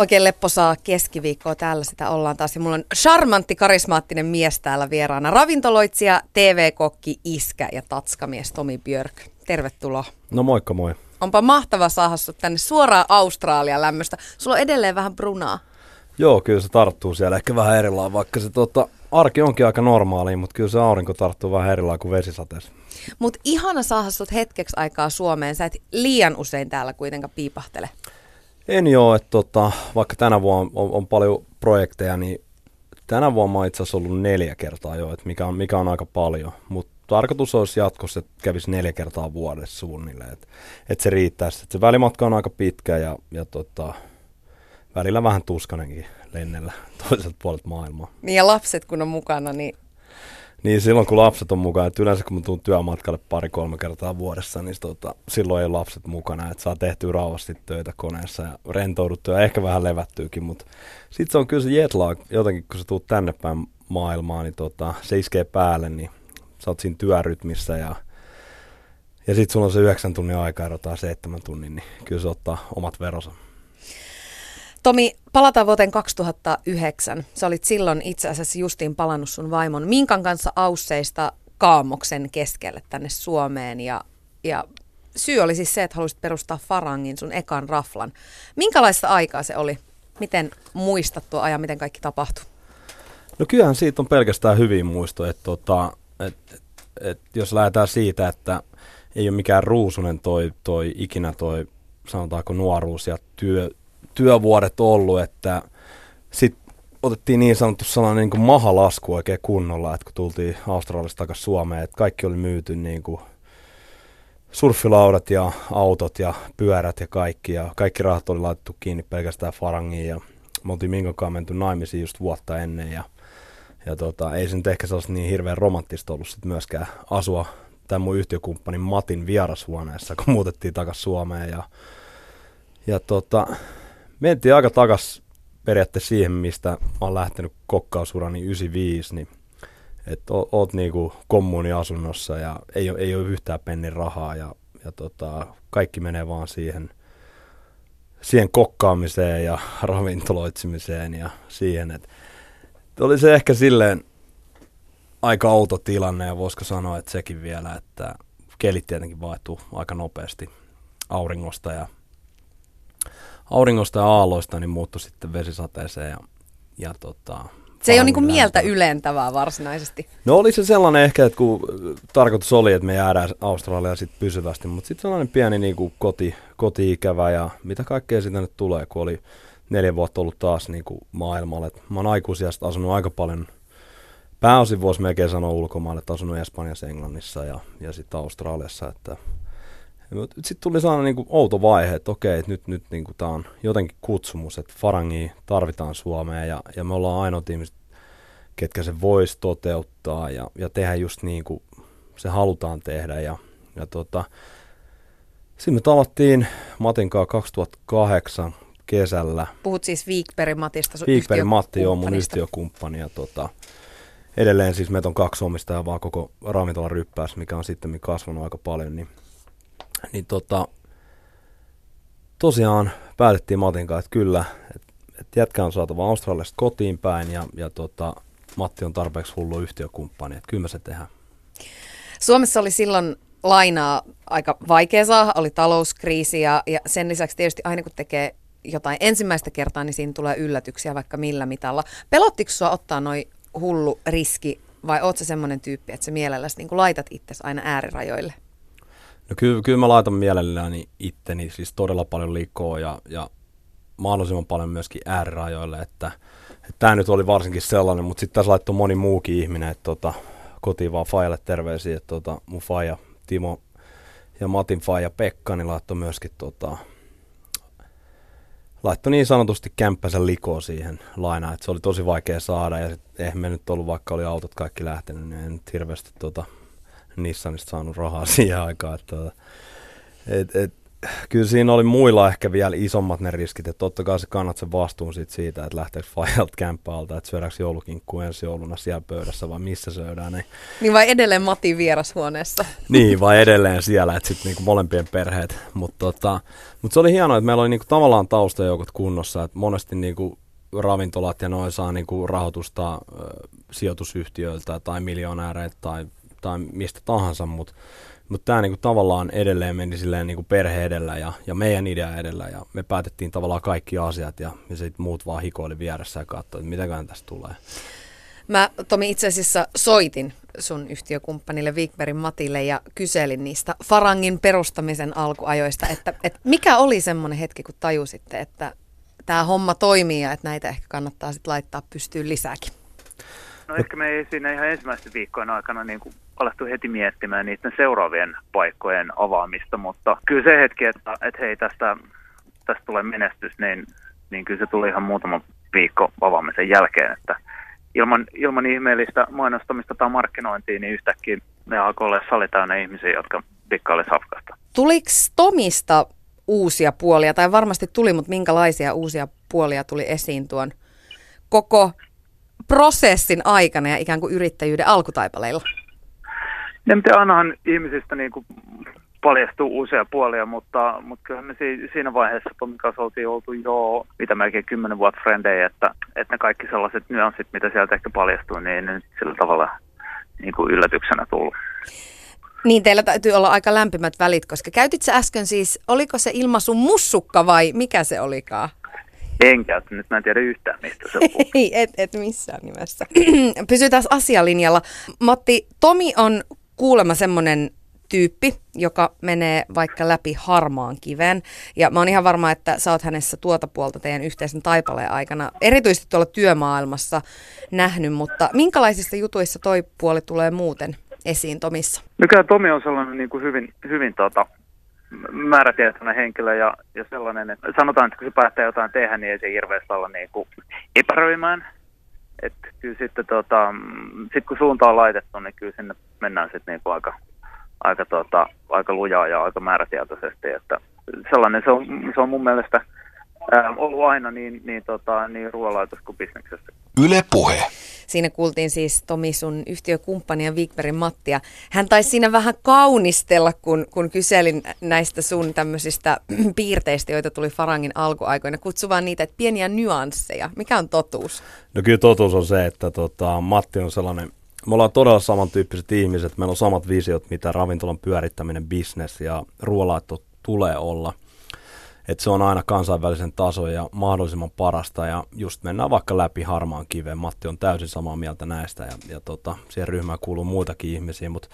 Oikein lepposaa keskiviikkoa täällä sitä ollaan taas. Ja mulla on charmantti, karismaattinen mies täällä vieraana. Ravintoloitsija, TV-kokki, iskä ja tatskamies Tomi Björk. Tervetuloa. No moikka moi. Onpa mahtava saada sut tänne suoraan Australia lämmöstä. Sulla on edelleen vähän brunaa. Joo, kyllä se tarttuu siellä ehkä vähän erilainen, vaikka se tota, arki onkin aika normaali, mutta kyllä se aurinko tarttuu vähän erilainen kuin vesisateessa. Mutta ihana saada sut hetkeksi aikaa Suomeen. Sä et liian usein täällä kuitenkaan piipahtele. En joo, että tota, vaikka tänä vuonna on, on paljon projekteja, niin tänä vuonna mä itse asiassa ollut neljä kertaa jo, että mikä on, mikä on aika paljon. Mutta tarkoitus olisi jatkossa, että kävisi neljä kertaa vuodessa suunnilleen, että et se riittäisi. Et se välimatka on aika pitkä ja, ja tota, välillä vähän tuskanenkin lennellä toiselta puolelta maailmaa. Niin ja lapset kun on mukana, niin Niin silloin kun lapset on mukana, että yleensä kun mä tuun työmatkalle pari-kolme kertaa vuodessa, niin tota, silloin ei lapset mukana, että saa tehtyä rauhasti töitä koneessa ja rentouduttua ja ehkä vähän levättyykin, mutta sitten se on kyllä se jetlag, jotenkin kun sä tuut tänne päin maailmaan, niin tota, se iskee päälle, niin sä oot siinä työrytmissä ja ja sitten sulla on se yhdeksän tunnin aika erotaan seitsemän tunnin, niin kyllä se ottaa omat veronsa. Tomi, palataan vuoteen 2009. Sä olit silloin itse asiassa justiin palannut sun vaimon Minkan kanssa Ausseista Kaamoksen keskelle tänne Suomeen. Ja, ja syy oli siis se, että halusit perustaa Farangin, sun ekan raflan. Minkälaista aikaa se oli? Miten muistat tuo ajan, miten kaikki tapahtui? No kyllähän siitä on pelkästään hyviä muistoja, että tota, et, et, jos lähdetään siitä, että ei ole mikään ruusunen toi, toi ikinä toi, sanotaanko nuoruus ja työ, työvuodet ollut, että sitten otettiin niin sanottu sellainen niin kuin mahalasku oikein kunnolla, että kun tultiin Australiasta takaisin Suomeen, että kaikki oli myyty niin kuin surffilaudat ja autot ja pyörät ja kaikki, ja kaikki rahat oli laitettu kiinni pelkästään Farangiin, ja me oltiin Minkonkaan menty naimisiin just vuotta ennen, ja, ja tota, ei se nyt ehkä sellaista niin hirveän romanttista ollut sit myöskään asua tämän mun yhtiökumppanin Matin vierashuoneessa, kun muutettiin takaisin Suomeen, ja, ja tota, mentiin aika takas periaatteessa siihen, mistä mä oon lähtenyt kokkausurani 95, niin että oot niinku kommuuniasunnossa ja ei, ei ole yhtään pennin rahaa ja, ja tota, kaikki menee vaan siihen, siihen kokkaamiseen ja ravintoloitsimiseen ja siihen, että oli se ehkä silleen aika outo tilanne ja voisiko sanoa, että sekin vielä, että kelit tietenkin vaihtuu aika nopeasti auringosta ja auringosta ja aalloista niin muuttui sitten vesisateeseen ja, ja tota, Se ei ole niinku mieltä ylentävää varsinaisesti. No oli se sellainen ehkä, että kun äh, tarkoitus oli, että me jäädään Australiaan sitten pysyvästi, mutta sitten sellainen pieni niin kuin koti, koti-ikävä ja mitä kaikkea siitä nyt tulee, kun oli neljä vuotta ollut taas niin kuin maailmalla. Et mä oon aikuisiasta asunut aika paljon, pääosin voisi melkein sanoa ulkomaille, että asunut Espanjassa, Englannissa ja, ja sitten Australiassa, että sitten tuli sellainen niin kuin outo vaihe, että okei, että nyt, nyt niin tämä on jotenkin kutsumus, että Farangia tarvitaan Suomeen ja, ja me ollaan ainoat ihmiset, ketkä se voisi toteuttaa ja, ja tehdä just niin kuin se halutaan tehdä. Ja, ja tota, sitten me tavattiin Matin kanssa 2008 kesällä. Puhut siis Viikperin Matista, Viikperin Matti on mun yhtiökumppani ja tota, edelleen siis meitä on kaksi omistajaa vaan koko ravintolan ryppäässä, mikä on sitten kasvanut aika paljon. Niin, niin tota, tosiaan päätettiin Matin kanssa, että kyllä, että, että jätkä on saatava Australiasta kotiin päin ja, ja tota, Matti on tarpeeksi hullu yhtiökumppani, että kyllä me se tehdään. Suomessa oli silloin lainaa aika vaikea saada, oli talouskriisi ja, ja sen lisäksi tietysti aina kun tekee jotain ensimmäistä kertaa, niin siinä tulee yllätyksiä vaikka millä mitalla. Pelottiko sua ottaa noin hullu riski vai oot sä semmoinen tyyppi, että sä mielelläsi niin laitat itsesi aina äärirajoille? No kyllä, kyllä mä laitan mielelläni itteni siis todella paljon liikoa ja, ja mahdollisimman paljon myöskin äärirajoille, että, tämä nyt oli varsinkin sellainen, mutta sitten tässä laittoi moni muukin ihminen, että tota, kotiin vaan Fajalle terveisiä, että tota, mun Faja Timo ja Matin Faja Pekka, niin laittoi myöskin tota, laittoi niin sanotusti kämppänsä likoa siihen lainaan, että se oli tosi vaikea saada ja sit, eihän me nyt ollut, vaikka oli autot kaikki lähtenyt, niin en nyt hirveästi tota, Nissanista saanut rahaa siihen aikaan, että, tota, et, et, kyllä siinä oli muilla ehkä vielä isommat ne riskit, että totta kai se kannat sen vastuun sit siitä, että lähteekö Fajalta kämppältä, että syödäänkö joulukinkku ensi jouluna siellä pöydässä vai missä syödään. Niin, niin vai edelleen Matin vierashuoneessa? niin, vai edelleen siellä, että sitten niinku molempien perheet. Mutta tota, mut se oli hienoa, että meillä oli niinku tavallaan taustajoukot kunnossa, että monesti niinku ravintolat ja noin saa niinku rahoitusta ö, sijoitusyhtiöiltä tai miljonääreiltä tai, tai mistä tahansa, mutta mutta tämä niinku tavallaan edelleen meni silleen niinku perhe edellä ja, ja meidän idea edellä ja me päätettiin tavallaan kaikki asiat ja, ja sitten muut vaan hikoili vieressä ja katsoivat, että mitäkään tästä tulee. Mä Tomi itse asiassa soitin sun yhtiökumppanille Wigberin Matille ja kyselin niistä Farangin perustamisen alkuajoista, että, että mikä oli semmoinen hetki, kun tajusitte, että tämä homma toimii ja että näitä ehkä kannattaa sitten laittaa pystyyn lisääkin? No ehkä me ei siinä ihan ensimmäisten viikkojen aikana niin kuin alettu heti miettimään niiden seuraavien paikkojen avaamista, mutta kyllä se hetki, että, että hei tästä, tästä tulee menestys, niin, niin kyllä se tuli ihan muutama viikko avaamisen jälkeen, että ilman, ilman ihmeellistä mainostamista tai markkinointia, niin yhtäkkiä me alkoi olla sali ihmisiä, jotka dikkaili safkasta. Tuliko Tomista uusia puolia, tai varmasti tuli, mutta minkälaisia uusia puolia tuli esiin tuon koko prosessin aikana ja ikään kuin yrittäjyyden alkutaipaleilla? Ne, mutta ainahan ihmisistä niin kuin paljastuu uusia puolia, mutta, mutta kyllähän me siinä vaiheessa Tomin kanssa oltiin oltu jo mitä melkein kymmenen vuotta frendejä, että, että ne kaikki sellaiset nyanssit, mitä sieltä ehkä paljastuu, niin ei nyt sillä tavalla niin kuin yllätyksenä tullut. Niin, teillä täytyy olla aika lämpimät välit, koska käytit sä äsken siis, oliko se ilmaisu mussukka vai mikä se olikaan? En käyttänyt, mä en tiedä yhtään mistä se Ei, et, et missään nimessä. Pysytään asialinjalla. Matti, Tomi on kuulemma semmoinen tyyppi, joka menee vaikka läpi harmaan kiven. Ja mä oon ihan varma, että sä oot hänessä tuota puolta teidän yhteisen taipaleen aikana, erityisesti tuolla työmaailmassa nähnyt, mutta minkälaisissa jutuissa toi puoli tulee muuten esiin Tomissa? No kyllä Tomi on sellainen niin kuin hyvin, hyvin tota, määrätietoinen henkilö ja, ja sellainen, että sanotaan, että kun se päättää jotain tehdä, niin ei se hirveästi olla niin kuin epäröimään. Että kyllä sitten tota, sit kun suunta on laitettu, niin kyllä sinne mennään sitten niin kuin aika, aika, tota, aika lujaa ja aika määrätietoisesti. Että sellainen se on, se on mun mielestä ää, ollut aina niin, niin, tota, niin ruoanlaitos kuin bisneksessä. Yle Puhe. Siinä kuultiin siis Tomi sun yhtiökumppania Wigberin Mattia. Hän taisi siinä vähän kaunistella, kun, kun kyselin näistä sun tämmöisistä piirteistä, joita tuli Farangin alkuaikoina. Kutsu vaan niitä, että pieniä nyansseja. Mikä on totuus? No kyllä totuus on se, että tota, Matti on sellainen me ollaan todella samantyyppiset ihmiset, meillä on samat visiot, mitä ravintolan pyörittäminen, business ja ruoalaitto tulee olla – että se on aina kansainvälisen tason ja mahdollisimman parasta ja just mennään vaikka läpi harmaan kiveen. Matti on täysin samaa mieltä näistä ja, ja tota, siihen ryhmään kuuluu muitakin ihmisiä, mutta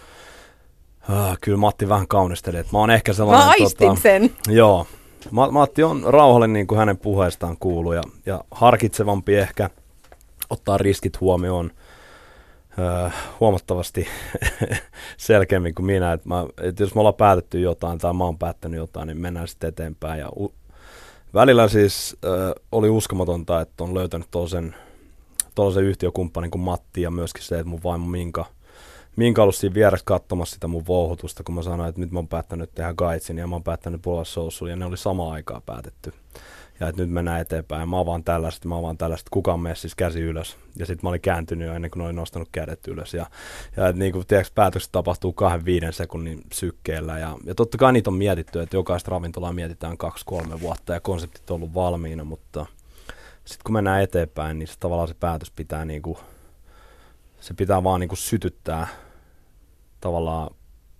äh, kyllä Matti vähän kaunisteli, että mä oon ehkä sellainen... Mä tota, sen. Joo, Matti on rauhallinen niin kuin hänen puheestaan kuuluu ja, ja harkitsevampi ehkä, ottaa riskit huomioon – huomattavasti selkeämmin kuin minä. Että mä, että jos me ollaan päätetty jotain tai mä oon päättänyt jotain, niin mennään sitten eteenpäin. Ja u- välillä siis öö, oli uskomatonta, että on löytänyt toisen, toisen yhtiökumppanin kuin Matti ja myöskin se, että mun vaimo Minka, Minka ollut siinä vieressä katsomassa sitä mun vouhutusta, kun mä sanoin, että nyt mä oon päättänyt tehdä gaitsin ja mä oon päättänyt puolella ja ne oli samaan aikaan päätetty ja että nyt mennään eteenpäin. Mä avaan tällaista, mä avaan tällaista, kukaan mene siis käsi ylös. Ja sitten mä olin kääntynyt jo ennen kuin olin nostanut kädet ylös. Ja, ja että niin kuin, tiedätkö, päätökset tapahtuu kahden viiden sekunnin sykkeellä. Ja, ja totta kai niitä on mietitty, että jokaista ravintolaa mietitään kaksi-kolme vuotta ja konseptit on ollut valmiina, mutta sitten kun mennään eteenpäin, niin se, tavallaan se päätös pitää niin kuin, se pitää vaan niin kuin sytyttää tavallaan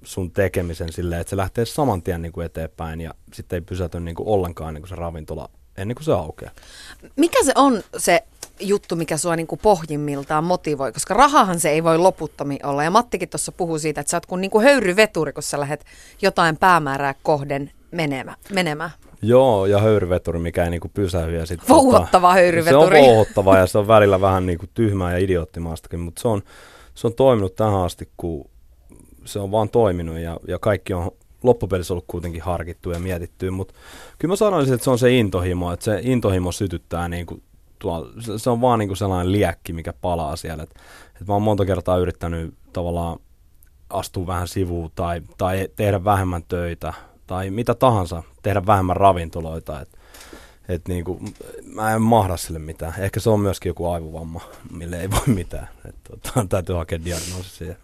sun tekemisen silleen, että se lähtee saman tien niin kuin eteenpäin ja sitten ei pysäty niin kuin ollenkaan niin kuin se ravintola ennen kuin se aukeaa. Mikä se on se juttu, mikä sua niin kuin pohjimmiltaan motivoi, koska rahahan se ei voi loputtomi olla. Ja Mattikin tuossa puhuu siitä, että sä oot kuin, niin kuin höyryveturi, kun sä lähdet jotain päämäärää kohden menemään. menemään. Joo, ja höyryveturi, mikä ei niinku pysähy. Ja sit, vouhottava tota, höyryveturi. Se on vouhottava ja se on välillä vähän niinku tyhmää ja idioottimaastakin, mutta se on, se on toiminut tähän asti, kun se on vaan toiminut ja, ja kaikki on loppupelissä ollut kuitenkin harkittu ja mietitty, mutta kyllä mä sanoisin, että se on se intohimo, että se intohimo sytyttää niin kuin tuolla, se, on vaan niin kuin sellainen liekki, mikä palaa siellä, että, että mä oon monta kertaa yrittänyt tavallaan astua vähän sivuun tai, tai tehdä vähemmän töitä tai mitä tahansa, tehdä vähemmän ravintoloita. Et, et niinku, mä en mahda sille mitään. Ehkä se on myöskin joku aivovamma, mille ei voi mitään. Et, tota, täytyy hakea diagnoosi siihen.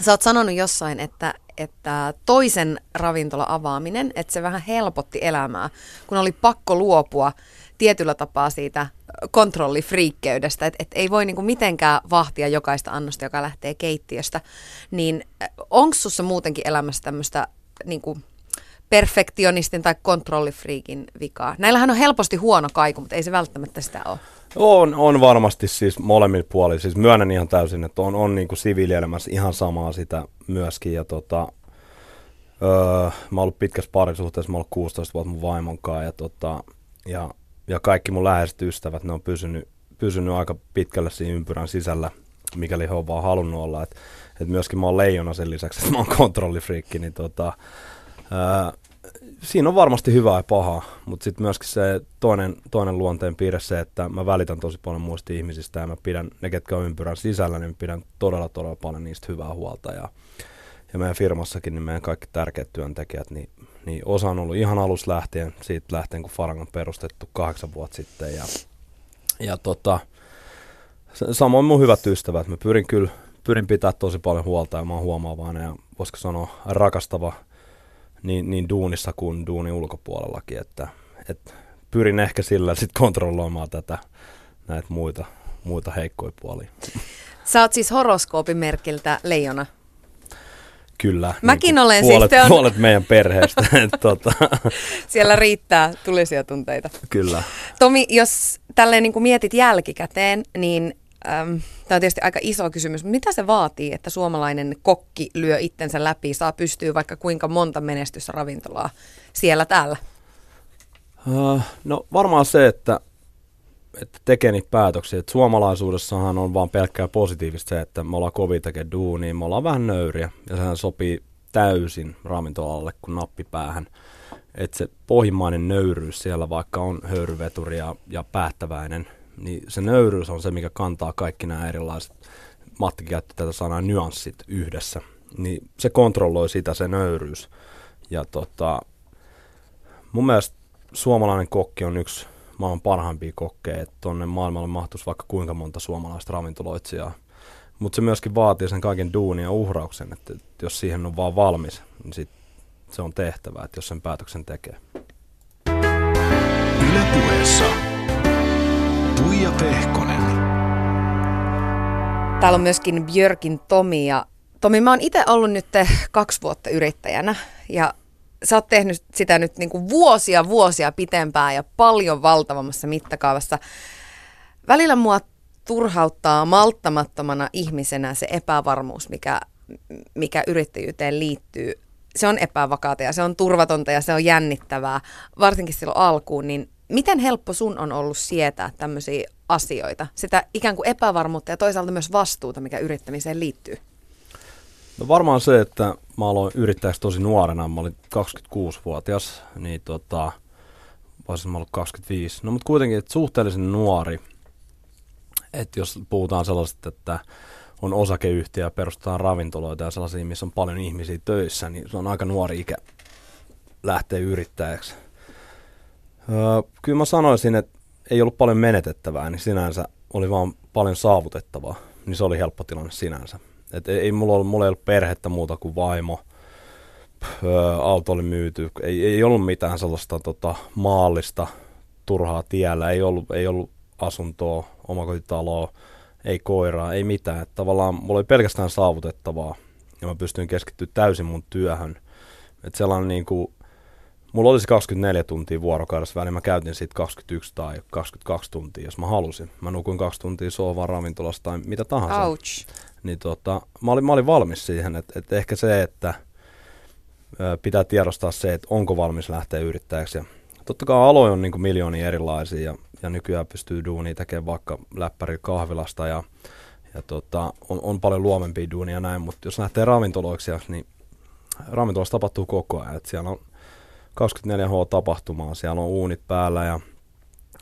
Sä oot sanonut jossain, että, että toisen ravintola avaaminen, että se vähän helpotti elämää, kun oli pakko luopua tietyllä tapaa siitä kontrollifriikkeydestä, että et ei voi niinku mitenkään vahtia jokaista annosta, joka lähtee keittiöstä, niin onko sussa muutenkin elämässä tämmöistä niinku perfektionistin tai kontrollifriikin vikaa? Näillähän on helposti huono kaiku, mutta ei se välttämättä sitä ole. On, on varmasti siis molemmilla puolilla. Siis myönnän ihan täysin, että on, on niin kuin siviilielämässä ihan samaa sitä myöskin. Ja tota, öö, mä oon ollut pitkässä parisuhteessa, mä oon ollut 16 vuotta mun vaimon kanssa. Ja, tota, ja, ja kaikki mun läheiset ystävät, ne on pysynyt, pysynyt aika pitkälle siinä ympyrän sisällä, mikäli he on vaan halunnut olla. Et, et myöskin mä oon leijona sen lisäksi, että mä oon kontrollifriikki, niin tota, öö, siinä on varmasti hyvää ja pahaa, mutta sitten myöskin se toinen, toinen luonteen piirre se, että mä välitän tosi paljon muista ihmisistä ja mä pidän ne, ketkä on ympyrän sisällä, niin pidän todella todella paljon niistä hyvää huolta. Ja, ja meidän firmassakin niin meidän kaikki tärkeät työntekijät, niin, niin osa on ollut ihan alusta lähtien, siitä lähtien kun Farang on perustettu kahdeksan vuotta sitten. Ja, ja tota, samoin mun hyvät ystävät, mä pyrin kyllä pyrin pitää tosi paljon huolta ja mä oon huomaavainen ja voisiko sanoa rakastava niin, niin duunissa kuin duunin ulkopuolellakin, että, että pyrin ehkä sillä sitten kontrolloimaan tätä näitä muita, muita heikkoja puolia. Sä oot siis horoskoopin merkiltä leijona. Kyllä. Mäkin niin olen puolet, siis. On... Puolet meidän perheestä. tota. Siellä riittää tulisia tunteita. Kyllä. Tomi, jos tälleen niin kuin mietit jälkikäteen, niin äm, tämä on tietysti aika iso kysymys, mutta mitä se vaatii, että suomalainen kokki lyö itsensä läpi, saa pystyä vaikka kuinka monta menestysravintolaa siellä täällä? Uh, no varmaan se, että, että tekee niitä päätöksiä. Että suomalaisuudessahan on vaan pelkkää positiivista se, että me ollaan kovin tekee duunia, me ollaan vähän nöyriä ja sehän sopii täysin ravintolalle kuin nappipäähän. Että se pohjimmainen nöyryys siellä, vaikka on höyryveturi ja, ja päättäväinen, niin se nöyryys on se, mikä kantaa kaikki nämä erilaiset, Matti käytti tätä sanaa nyanssit yhdessä, niin se kontrolloi sitä se nöyryys. Ja tota, mun mielestä suomalainen kokki on yksi maailman parhaimpia kokkeja, että tuonne maailmalle mahtuisi vaikka kuinka monta suomalaista ravintoloitsijaa. Mutta se myöskin vaatii sen kaiken duunin ja uhrauksen, että, että jos siihen on vaan valmis, niin sit se on tehtävä, että jos sen päätöksen tekee. Yle puheessa. Tuija Pehkonen. Täällä on myöskin Björkin Tomi ja Tomi, mä oon itse ollut nyt kaksi vuotta yrittäjänä ja sä oot tehnyt sitä nyt niin kuin vuosia vuosia pitempään ja paljon valtavammassa mittakaavassa. Välillä mua turhauttaa malttamattomana ihmisenä se epävarmuus, mikä, mikä yrittäjyyteen liittyy. Se on epävakaata ja se on turvatonta ja se on jännittävää, varsinkin silloin alkuun, niin miten helppo sun on ollut sietää tämmöisiä asioita, sitä ikään kuin epävarmuutta ja toisaalta myös vastuuta, mikä yrittämiseen liittyy? No varmaan se, että mä aloin yrittäjäksi tosi nuorena, mä olin 26-vuotias, niin tota, voisin mä ollut 25. No mutta kuitenkin, että suhteellisen nuori, että jos puhutaan sellaista, että on osakeyhtiö ja perustetaan ravintoloita ja sellaisia, missä on paljon ihmisiä töissä, niin se on aika nuori ikä lähteä yrittäjäksi. Öö, kyllä mä sanoisin, että ei ollut paljon menetettävää, niin sinänsä oli vaan paljon saavutettavaa, niin se oli helppo tilanne sinänsä. Et ei, ei mulla, ollut, mulla ei ollut perhettä muuta kuin vaimo, öö, auto oli myyty, ei, ei ollut mitään sellaista tota, maallista turhaa tiellä, ei ollut, ei ollut asuntoa, omakotitaloa, ei koiraa, ei mitään. Et tavallaan mulla oli pelkästään saavutettavaa ja mä pystyin keskittyä täysin mun työhön. Et sellainen niin kuin, mulla olisi 24 tuntia vuorokaudessa väliin, mä käytin siitä 21 tai 22 tuntia, jos mä halusin. Mä nukuin kaksi tuntia sohvaan ravintolassa tai mitä tahansa. Ouch. Niin tota, mä, olin, mä olin valmis siihen, että, että ehkä se, että pitää tiedostaa se, että onko valmis lähteä yrittäjäksi. Ja totta kai aloja on niin miljoonia erilaisia ja, ja nykyään pystyy duunia tekemään vaikka läppäri kahvilasta ja, ja tota, on, on paljon luovempia duunia näin, mutta jos lähtee ravintoloiksi, niin ravintolassa tapahtuu koko ajan. Että siellä on 24H tapahtumaa, siellä on uunit päällä ja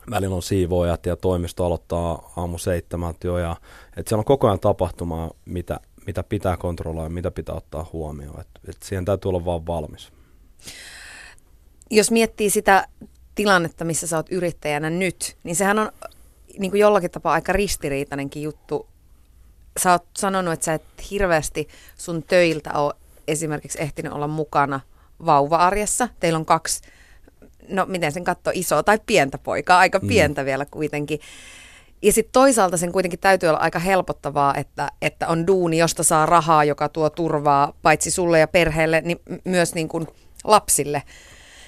välillä on siivoojat ja toimisto aloittaa aamu seitsemältä jo. Ja, et siellä on koko ajan tapahtumaa, mitä, mitä pitää kontrolloida mitä pitää ottaa huomioon. Et, et siihen täytyy olla vaan valmis. jos miettii sitä tilannetta, missä sä oot yrittäjänä nyt, niin sehän on niin kuin jollakin tapaa aika ristiriitainenkin juttu. Sä oot sanonut, että sä et hirveästi sun töiltä ole esimerkiksi ehtinyt olla mukana vauva-arjessa. Teillä on kaksi, no miten sen katsoo, isoa tai pientä poikaa, aika mm. pientä mm. vielä kuitenkin. Ja sitten toisaalta sen kuitenkin täytyy olla aika helpottavaa, että, että on duuni, josta saa rahaa, joka tuo turvaa paitsi sulle ja perheelle, niin myös niin kuin lapsille.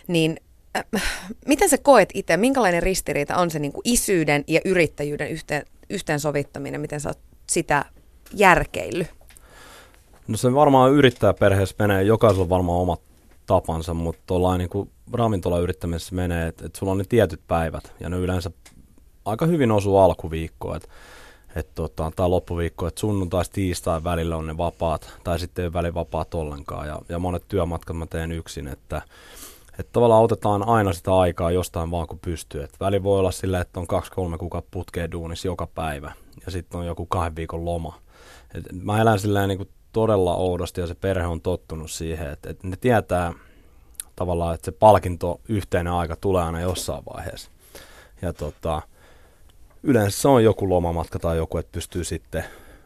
Niin äh, miten sä koet itse, minkälainen ristiriita on se niin kuin isyyden ja yrittäjyyden yhteen, yhteensovittaminen, miten sä oot sitä järkeillyt? No se varmaan yrittää perheessä menee, jokaisella on varmaan omat tapansa, mutta tuollain niin ravintolayrittämisessä menee, että, että sulla on ne tietyt päivät ja ne yleensä aika hyvin osuu alkuviikkoon, että et tota, tai loppuviikko, että sunnuntai tiistai välillä on ne vapaat, tai sitten ei välivapaat ollenkaan, ja, ja monet työmatkat mä teen yksin, että että tavallaan otetaan aina sitä aikaa jostain vaan kun pystyy. Et väli voi olla sillä, että on kaksi-kolme kuukautta putkeen duunis joka päivä ja sitten on joku kahden viikon loma. Et mä elän sillä niin kuin todella oudosti ja se perhe on tottunut siihen, että, että ne tietää tavallaan, että se palkinto yhteinen aika tulee aina jossain vaiheessa. Ja tota, yleensä se on joku lomamatka tai joku, että pystyy sitten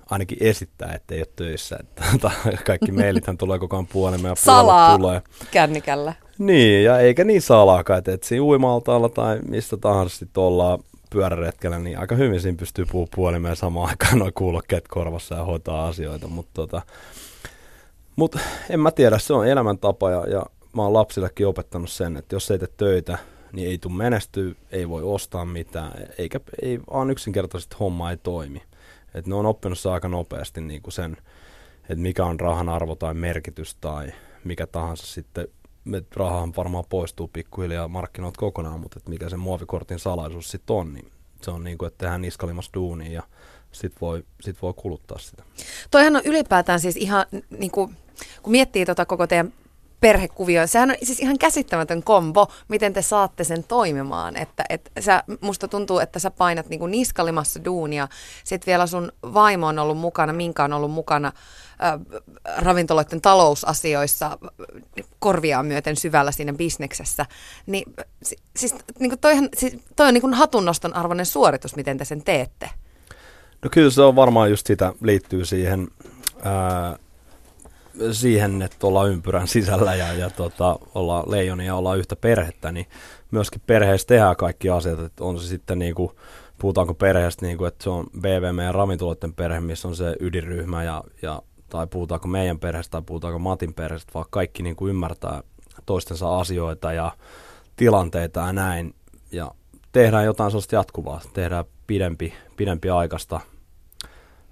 ainakin esittää, että ei ole töissä. Että, kaikki mailithan tulee koko ajan puolemme ja Salaa tulee. kännikällä. Niin, ja eikä niin salaakaan, että, että siinä uimaltaalla tai mistä tahansa sitten ollaan pyöräretkellä, niin aika hyvin siinä pystyy puhumaan puolimeen samaan aikaan noin kuulokkeet korvassa ja hoitaa asioita, mutta tota, mut en mä tiedä, se on elämäntapa ja, ja mä oon lapsillekin opettanut sen, että jos ei tee töitä, niin ei tule menestyä, ei voi ostaa mitään, eikä ei, vaan yksinkertaisesti homma ei toimi. Et ne on oppinut se aika nopeasti niin kuin sen, että mikä on rahan arvo tai merkitys tai mikä tahansa sitten rahahan varmaan poistuu pikkuhiljaa markkinoilta kokonaan, mutta että mikä se muovikortin salaisuus sitten on, niin se on niin kuin, että tehdään niskalimassa duunia ja sit voi, sit voi kuluttaa sitä. Toihan on ylipäätään siis ihan, niin kuin, kun miettii tota koko teidän perhekuvio. Sehän on siis ihan käsittämätön kombo, miten te saatte sen toimimaan. Että, et sä, musta tuntuu, että sä painat niinku niskalimassa duunia. Sitten vielä sun vaimo on ollut mukana, minkä on ollut mukana ravintoloiden talousasioissa korviaan myöten syvällä siinä bisneksessä. Niin, siis, niinku toihan, siis, toi on niinku hatunnoston arvoinen suoritus, miten te sen teette. No kyllä se on varmaan just sitä, liittyy siihen... Ää, siihen, että ollaan ympyrän sisällä ja, ja tota, ollaan leijonia ja ollaan yhtä perhettä, niin myöskin perheessä tehdään kaikki asiat, että on se sitten niin kuin, puhutaanko perheestä, niin kuin, että se on BVM ja ravintoloiden perhe, missä on se ydinryhmä, ja, ja, tai puhutaanko meidän perheestä tai puhutaanko Matin perheestä, vaan kaikki niin kuin ymmärtää toistensa asioita ja tilanteita ja näin, ja tehdään jotain sellaista jatkuvaa, tehdään pidempi, pidempi aikaista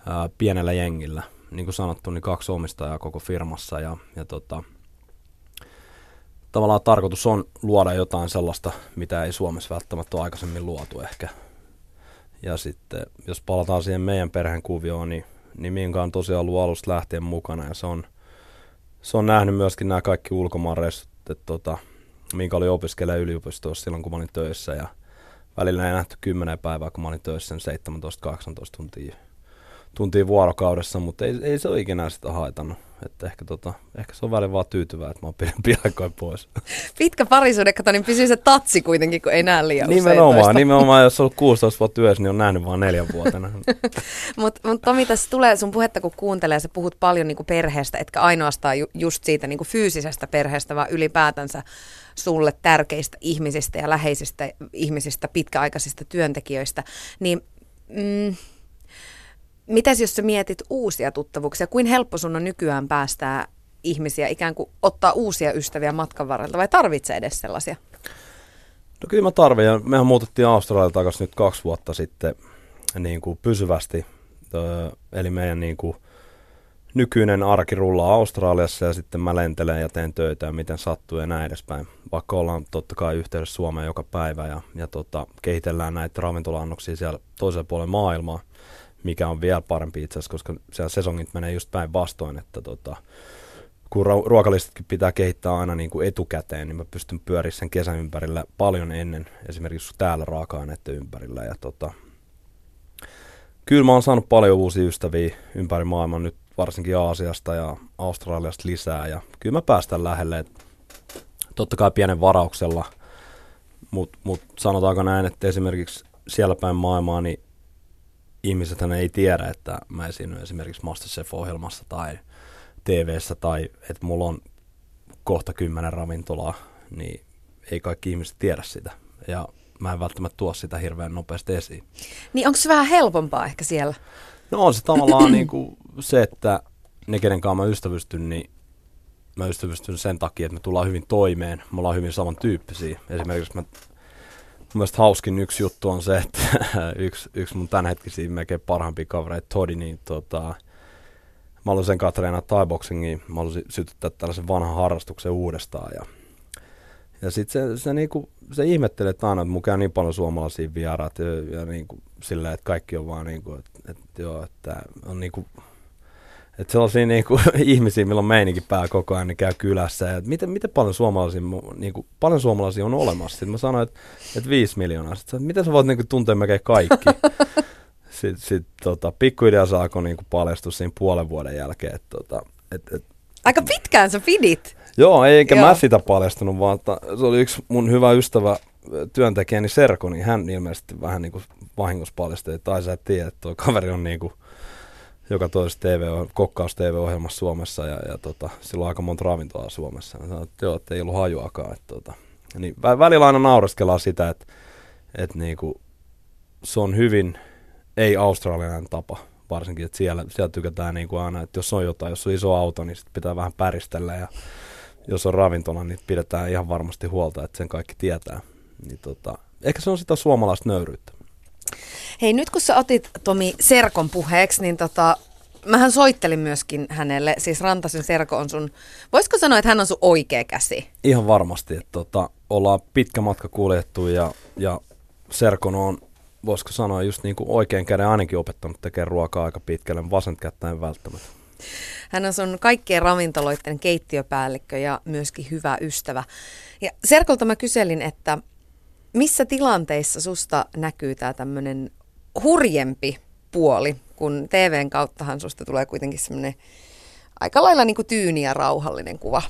ää, pienellä jengillä – niin kuin sanottu, niin kaksi omistajaa koko firmassa ja, ja tota, tavallaan tarkoitus on luoda jotain sellaista, mitä ei Suomessa välttämättä ole aikaisemmin luotu ehkä. Ja sitten jos palataan siihen meidän perheen kuvioon, niin, niin Minka on tosiaan ollut alusta lähtien mukana. Ja se on, se on nähnyt myöskin nämä kaikki ulkomaanreissut, että tota, Minka oli opiskelija yliopistossa silloin, kun mä olin töissä. Ja välillä ei nähty 10 päivää, kun mä olin töissä 17-18 tuntia tuntia vuorokaudessa, mutta ei, ei se ole ikinä sitä haitannut. Että ehkä, tota, ehkä se on välillä vaan tyytyvä, että mä oon pidempi aikoin pois. Pitkä parisuuden, kato, niin pysyy se tatsi kuitenkin, kun ei näe liian Nimenomaan, usein nimenomaan, jos on ollut 16 vuotta työssä, niin on nähnyt vain neljän vuotena. Mutta mut Tomi, tässä tulee sun puhetta, kun kuuntelee, sä puhut paljon niinku perheestä, etkä ainoastaan ju, just siitä niinku fyysisestä perheestä, vaan ylipäätänsä sulle tärkeistä ihmisistä ja läheisistä ihmisistä, pitkäaikaisista työntekijöistä. Niin... Mm, Mitäs jos sä mietit uusia tuttavuuksia? Kuin helppo sun on nykyään päästää ihmisiä, ikään kuin ottaa uusia ystäviä matkan varrelta, vai tarvitsee edes sellaisia? No kyllä mä tarvitsen, mehän muutettiin Australialta takaisin nyt kaksi vuotta sitten niin kuin pysyvästi. Eli meidän niin kuin, nykyinen arki rullaa Australiassa ja sitten mä lentelen ja teen töitä ja miten sattuu ja näin edespäin. Vaikka ollaan totta kai yhteydessä Suomeen joka päivä ja, ja tota, kehitellään näitä ravintola siellä toisella puolella maailmaa mikä on vielä parempi itse asiassa, koska siellä sesongit menee just päinvastoin, että tota, kun ruokalistatkin pitää kehittää aina niin kuin etukäteen, niin mä pystyn pyöriä sen kesän ympärillä paljon ennen esimerkiksi täällä raaka-aineiden ympärillä. Ja tota, kyllä mä oon saanut paljon uusia ystäviä ympäri maailman nyt varsinkin Aasiasta ja Australiasta lisää ja kyllä mä päästän lähelle. totta kai pienen varauksella, mutta mut sanotaanko näin, että esimerkiksi siellä päin maailmaa, niin ihmiset ei tiedä, että mä esiinnyn esimerkiksi Masterchef-ohjelmassa tai tv tai että mulla on kohta kymmenen ravintolaa, niin ei kaikki ihmiset tiedä sitä. Ja mä en välttämättä tuo sitä hirveän nopeasti esiin. Niin onko se vähän helpompaa ehkä siellä? No on se tavallaan niin kuin se, että ne, kenen kanssa mä ystävystyn, niin mä ystävystyn sen takia, että me tullaan hyvin toimeen. Me ollaan hyvin samantyyppisiä. Esimerkiksi mä, mielestä hauskin yksi juttu on se, että yksi, yksi mun tämänhetkisiä melkein parhaimpia kavereita, Todi, niin tota, mä haluaisin sen kanssa treenaa thai Mä haluaisin sytyttää tällaisen vanhan harrastuksen uudestaan. Ja, ja sitten se, se, niinku, se ihmettelee että aina, että mun käy niin paljon suomalaisia vieraat ja, ja niinku, silleen, että kaikki on vaan niinku, että, että joo, että on niinku, että sellaisia niinku, ihmisiä, millä on meininkin pää koko ajan, niin käy kylässä. Ja että miten, miten paljon, suomalaisia, niinku, paljon suomalaisia on olemassa? Sitten mä sanoin, että, että viisi miljoonaa. Sitten miten sä voit niinku, tuntea melkein kaikki? Sitten sit, tota, pikkuidea saako niinku, paljastua siinä puolen vuoden jälkeen. Et, tota, et, et, Aika pitkään sä pidit. Joo, eikä Joo. mä sitä paljastunut, vaan että se oli yksi mun hyvä ystävä, työntekijäni Serko, niin hän ilmeisesti vähän niin kuin vahingossa paljastui, että ai sä et tiedä, että tuo kaveri on niin kuin joka toisessa TV, kokkaus TV-ohjelmassa Suomessa ja, ja tota, sillä on aika monta ravintolaa Suomessa. Ja sanoin, että joo, että ei ollut hajuakaan. Että, tota, niin välillä aina naureskellaan sitä, että, että niinku, se on hyvin ei-australialainen tapa varsinkin, että siellä, siellä tykätään niinku aina, että jos on jotain, jos on iso auto, niin sit pitää vähän päristellä ja jos on ravintola, niin pidetään ihan varmasti huolta, että sen kaikki tietää. Niin tota, ehkä se on sitä suomalaista nöyryyttä. Hei, nyt kun sä otit Tomi Serkon puheeksi, niin tota, mähän soittelin myöskin hänelle, siis Rantasen Serko on sun, voisiko sanoa, että hän on sun oikea käsi? Ihan varmasti, että tota, ollaan pitkä matka kuljettu ja, ja Serkon on, voisiko sanoa, just niin kuin oikein käden ainakin opettanut tekemään ruokaa aika pitkälle, vasent kättä en välttämättä. Hän on sun kaikkien ravintoloiden keittiöpäällikkö ja myöskin hyvä ystävä. Ja Serkolta mä kyselin, että missä tilanteissa susta näkyy tämä tämmöinen hurjempi puoli, kun TVn kauttahan susta tulee kuitenkin semmoinen aika lailla niin kuin tyyni ja rauhallinen kuva.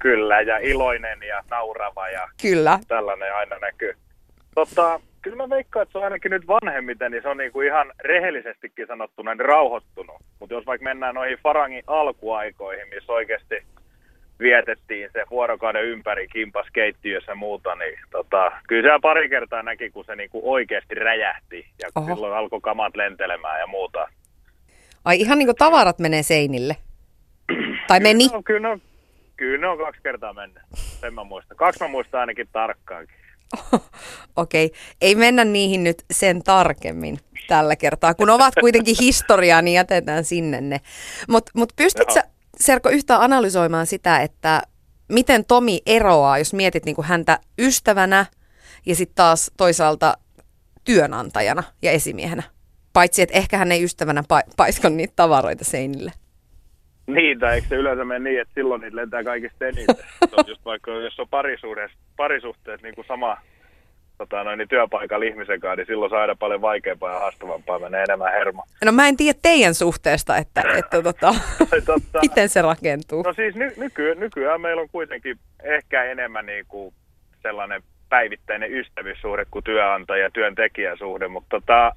Kyllä, ja iloinen ja naurava ja Kyllä. tällainen aina näkyy. Tota, kyllä mä veikkaan, että se on ainakin nyt vanhemmiten, niin se on niin kuin ihan rehellisestikin sanottuna niin rauhoittunut. Mutta jos vaikka mennään noihin Farangin alkuaikoihin, missä oikeasti vietettiin se vuorokauden ympäri kimpas keittiössä ja muuta, niin tota, kyllä siellä pari kertaa näki, kun se niinku oikeasti räjähti ja Oho. silloin alkoi kamat lentelemään ja muuta. Ai ihan niin kuin tavarat menee seinille? tai meni? No, kyllä, no, kyllä ne on kaksi kertaa mennyt, sen mä muistan. Kaksi mä muistan ainakin tarkkaankin. Okei, okay. ei mennä niihin nyt sen tarkemmin tällä kertaa. Kun ovat kuitenkin historiaa, niin jätetään sinne ne. Mutta mut pystytkö sä Serko yhtään analysoimaan sitä, että miten Tomi eroaa, jos mietit niin kuin häntä ystävänä ja sitten taas toisaalta työnantajana ja esimiehenä? Paitsi, että ehkä hän ei ystävänä pa- paiskon niitä tavaroita seinille. Niin, tai eikö se yleensä mene niin, että silloin niitä lentää kaikista eniten. Just vaikka jos on parisuhteet, parisuhteet niin kuin sama, tota, noin, niin työpaikalla ihmisen kanssa, niin silloin saada paljon vaikeampaa ja haastavampaa, menee enemmän hermo. No mä en tiedä teidän suhteesta, että, että tota, totta, miten se rakentuu. No siis ny, nyky, nykyään meillä on kuitenkin ehkä enemmän niin kuin sellainen päivittäinen ystävyyssuhde kuin työnantaja- ja työntekijäsuhde, mutta tota,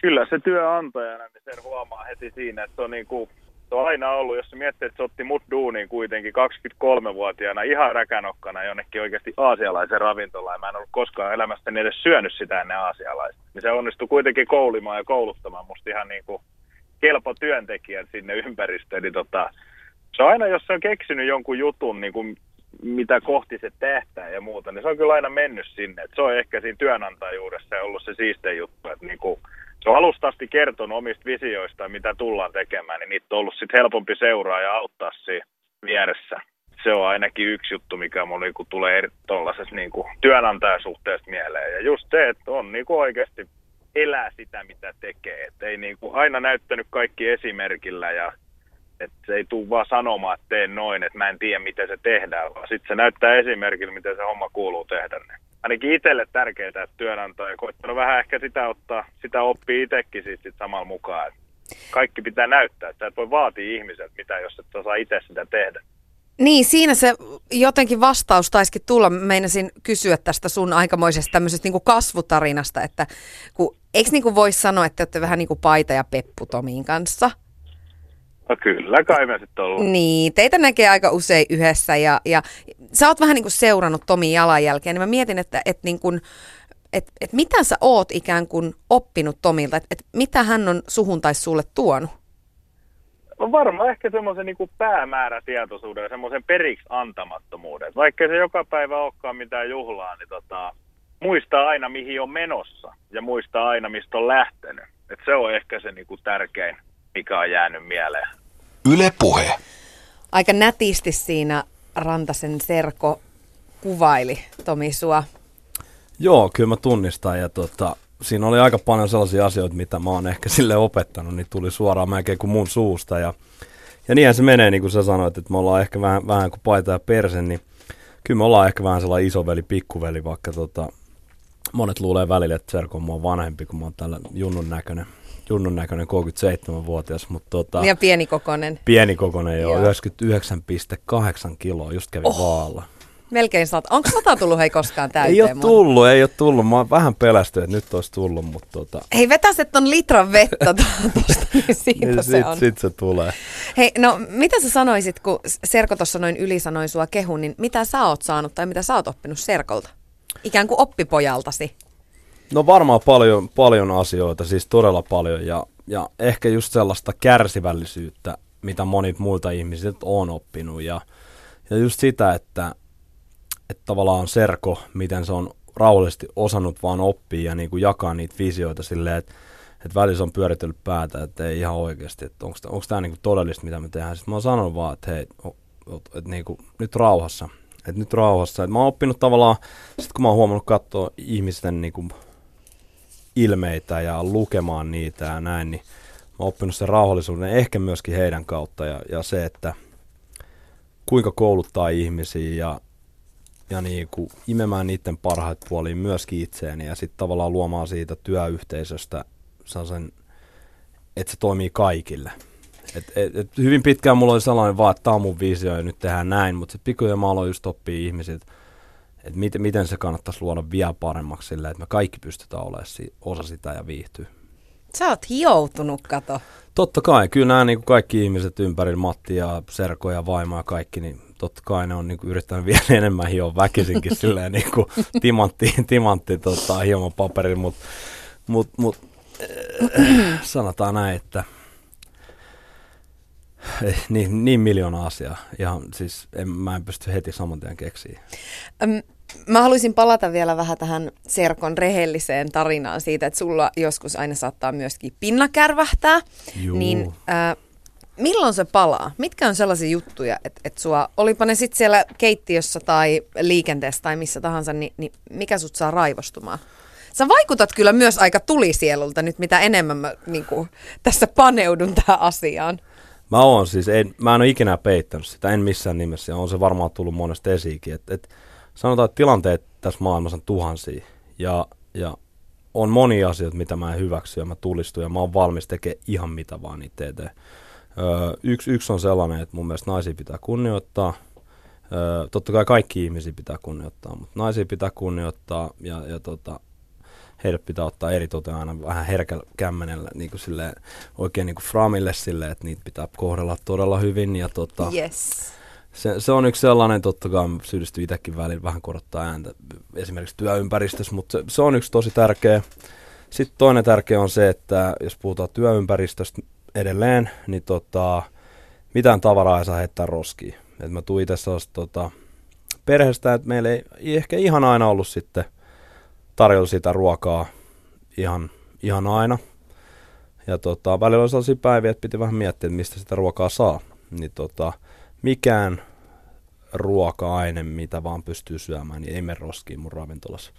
kyllä se työnantajana, niin sen huomaa heti siinä, että se on niin kuin se on aina ollut, jos miettii, että se otti mut duuniin kuitenkin 23-vuotiaana ihan räkänokkana jonnekin oikeasti aasialaisen ravintolaan. Mä en ollut koskaan elämästäni edes syönyt sitä ennen aasialaista. Niin se onnistui kuitenkin koulimaan ja kouluttamaan musta ihan niin kuin kelpo työntekijän sinne ympäristöön. Niin tota, se on aina, jos se on keksinyt jonkun jutun, niin kuin mitä kohti se tehtää ja muuta, niin se on kyllä aina mennyt sinne. Et se on ehkä siinä työnantajuudessa ollut se siiste juttu, että niin kuin se on alusta asti kertonut omista visioista, mitä tullaan tekemään, niin niitä on ollut sitten helpompi seuraa ja auttaa siinä vieressä. Se on ainakin yksi juttu, mikä mulle niin tulee tuollaisessa niin työnantajasuhteesta mieleen. Ja just se, että on niin kuin oikeasti elää sitä, mitä tekee. Et ei niin kuin aina näyttänyt kaikki esimerkillä ja että se ei tule vaan sanomaan, että teen noin, että mä en tiedä, miten se tehdään, vaan sitten se näyttää esimerkillä, miten se homma kuuluu tehdä. Ainakin itselle tärkeää, että työnantaja koittanut vähän ehkä sitä ottaa, sitä oppii itsekin siis sit samalla mukaan. Että kaikki pitää näyttää, että et voi vaatia ihmiset mitä, jos et osaa itse sitä tehdä. Niin, siinä se jotenkin vastaus taisikin tulla. Meinasin kysyä tästä sun aikamoisesta tämmöisestä niin kasvutarinasta, että kun, eikö niin kuin voi sanoa, että te olette vähän niin kuin Paita ja Peppu Tomiin kanssa? No kyllä, kai me sitten ollaan. Niin, teitä näkee aika usein yhdessä ja, ja sä oot vähän niin kuin seurannut Tomin jalanjälkeen, niin mä mietin, että, että niin kuin, et, et mitä sä oot ikään kuin oppinut Tomilta, että et mitä hän on suhun tai sulle tuonut? No varmaan ehkä semmoisen niin päämäärätietoisuuden ja semmoisen periksi antamattomuuden. Vaikka se joka päivä olekaan mitään juhlaa, niin tota, muistaa aina mihin on menossa ja muistaa aina mistä on lähtenyt. Et se on ehkä se niin kuin tärkein, mikä on jäänyt mieleen. Yle Puhe. Aika nätisti siinä Rantasen Serko kuvaili Tomi sua. Joo, kyllä mä tunnistan ja tota, siinä oli aika paljon sellaisia asioita, mitä mä oon ehkä sille opettanut, niin tuli suoraan melkein kuin mun suusta. Ja, ja niinhän se menee, niin kuin sä sanoit, että me ollaan ehkä vähän, vähän kuin paita ja perse, niin kyllä me ollaan ehkä vähän sellainen isoveli, pikkuveli, vaikka tota, monet luulee välillä, että Serko on mua vanhempi, kun mä oon tällä junnun näköinen. Junnun näköinen 37-vuotias, mutta tota, Ja pienikokoinen. pienikokoinen joo, Joo. 99,8 kiloa, just kävin oh. vaalla. Melkein sata. Onko sata tullut hei koskaan täyteen? Ei ole tullut, ei ole tullut. Mä oon vähän pelästynyt, että nyt olisi tullut, mutta tota, Hei, vetäisit ton litran vettä tuosta, niin siitä niin se sit, on. sit se tulee. Hei, no mitä sä sanoisit, kun Serko tuossa noin yli sanoi sua kehun, niin mitä sä oot saanut tai mitä sä oot oppinut Serkolta? Ikään kuin oppipojaltasi. No varmaan paljon, paljon asioita, siis todella paljon ja, ja ehkä just sellaista kärsivällisyyttä, mitä monit muilta ihmisiltä on oppinut ja, ja just sitä, että, että tavallaan Serko, miten se on rauhallisesti osannut vaan oppia ja niin kuin jakaa niitä visioita silleen, että, että välissä on pyöritellyt päätä, että ei ihan oikeasti, että onko tämä niin kuin todellista, mitä me tehdään. Sitten mä oon sanonut vaan, että hei, että niin kuin, nyt rauhassa, että nyt rauhassa. Että mä oon oppinut tavallaan, sit kun mä oon huomannut katsoa ihmisten niin kuin ilmeitä ja lukemaan niitä ja näin, niin mä oon oppinut sen rauhallisuuden ehkä myöskin heidän kautta ja, ja se, että kuinka kouluttaa ihmisiä ja, ja niin kuin imemään niiden parhaat puoliin myöskin itseeni ja sitten tavallaan luomaan siitä työyhteisöstä sen, että se toimii kaikille. Et, et, et hyvin pitkään mulla oli sellainen vaan, että tämä on mun visio ja nyt tehdään näin, mutta sitten pikkuhiljaa mä aloin just oppia ihmisiltä, että miten, miten se kannattaisi luoda vielä paremmaksi sillä, että me kaikki pystytään olemaan osa sitä ja viihtyä. Sä oot hioutunut, kato. Totta kai, kyllä nämä niin kuin kaikki ihmiset ympärillä, Matti ja Serko ja Vaimo ja kaikki, niin totta kai ne on niin kuin yrittänyt vielä enemmän hioa väkisinkin silleen niin kuin timantti, timantti tota, hieman paperilla, mutta mut, mut, äh, sanotaan näin, että eh, niin, niin miljoona asiaa. Ihan siis en, mä en pysty heti saman tien keksiä. Öm, Mä haluaisin palata vielä vähän tähän Serkon rehelliseen tarinaan siitä, että sulla joskus aina saattaa myöskin pinna kärvähtää. Juu. Niin äh, milloin se palaa? Mitkä on sellaisia juttuja, että, että sua, olipa ne sitten siellä keittiössä tai liikenteessä tai missä tahansa, niin, niin mikä sut saa raivostumaan? Sä vaikutat kyllä myös aika tulisielulta nyt, mitä enemmän mä niin kuin, tässä paneudun tähän asiaan. Mä oon siis, en, mä en ole ikinä peittänyt sitä, en missään nimessä, on se varmaan tullut monesta esiinkin. Et, et, sanotaan, että tilanteet tässä maailmassa on tuhansia, ja, ja on monia asioita, mitä mä en hyväksy, ja mä tulistun, ja mä oon valmis tekemään ihan mitä vaan niitä eteen. Öö, yksi, yksi on sellainen, että mun mielestä naisia pitää kunnioittaa. Öö, totta kai kaikki ihmisiä pitää kunnioittaa, mutta naisia pitää kunnioittaa, ja, ja tota, heidät pitää ottaa eri aina vähän herkällä kämmenellä niin kuin silleen, oikein niin kuin framille silleen, että niitä pitää kohdella todella hyvin. Ja tota, Yes. Se, se, on yksi sellainen, totta kai mä syyllistyn itsekin välillä vähän korottaa ääntä esimerkiksi työympäristössä, mutta se, se on yksi tosi tärkeä. Sitten toinen tärkeä on se, että jos puhutaan työympäristöstä edelleen, niin tota, mitään tavaraa ei saa heittää roskiin. Et mä tuun itse tota, perheestä, että meillä ei, ei ehkä ihan aina ollut sitten tarjolla sitä ruokaa ihan, ihan aina. Ja tota, välillä oli sellaisia päiviä, että piti vähän miettiä, että mistä sitä ruokaa saa. Niin tota, mikään ruoka-aine, mitä vaan pystyy syömään, niin ei mene roskiin mun ravintolassa.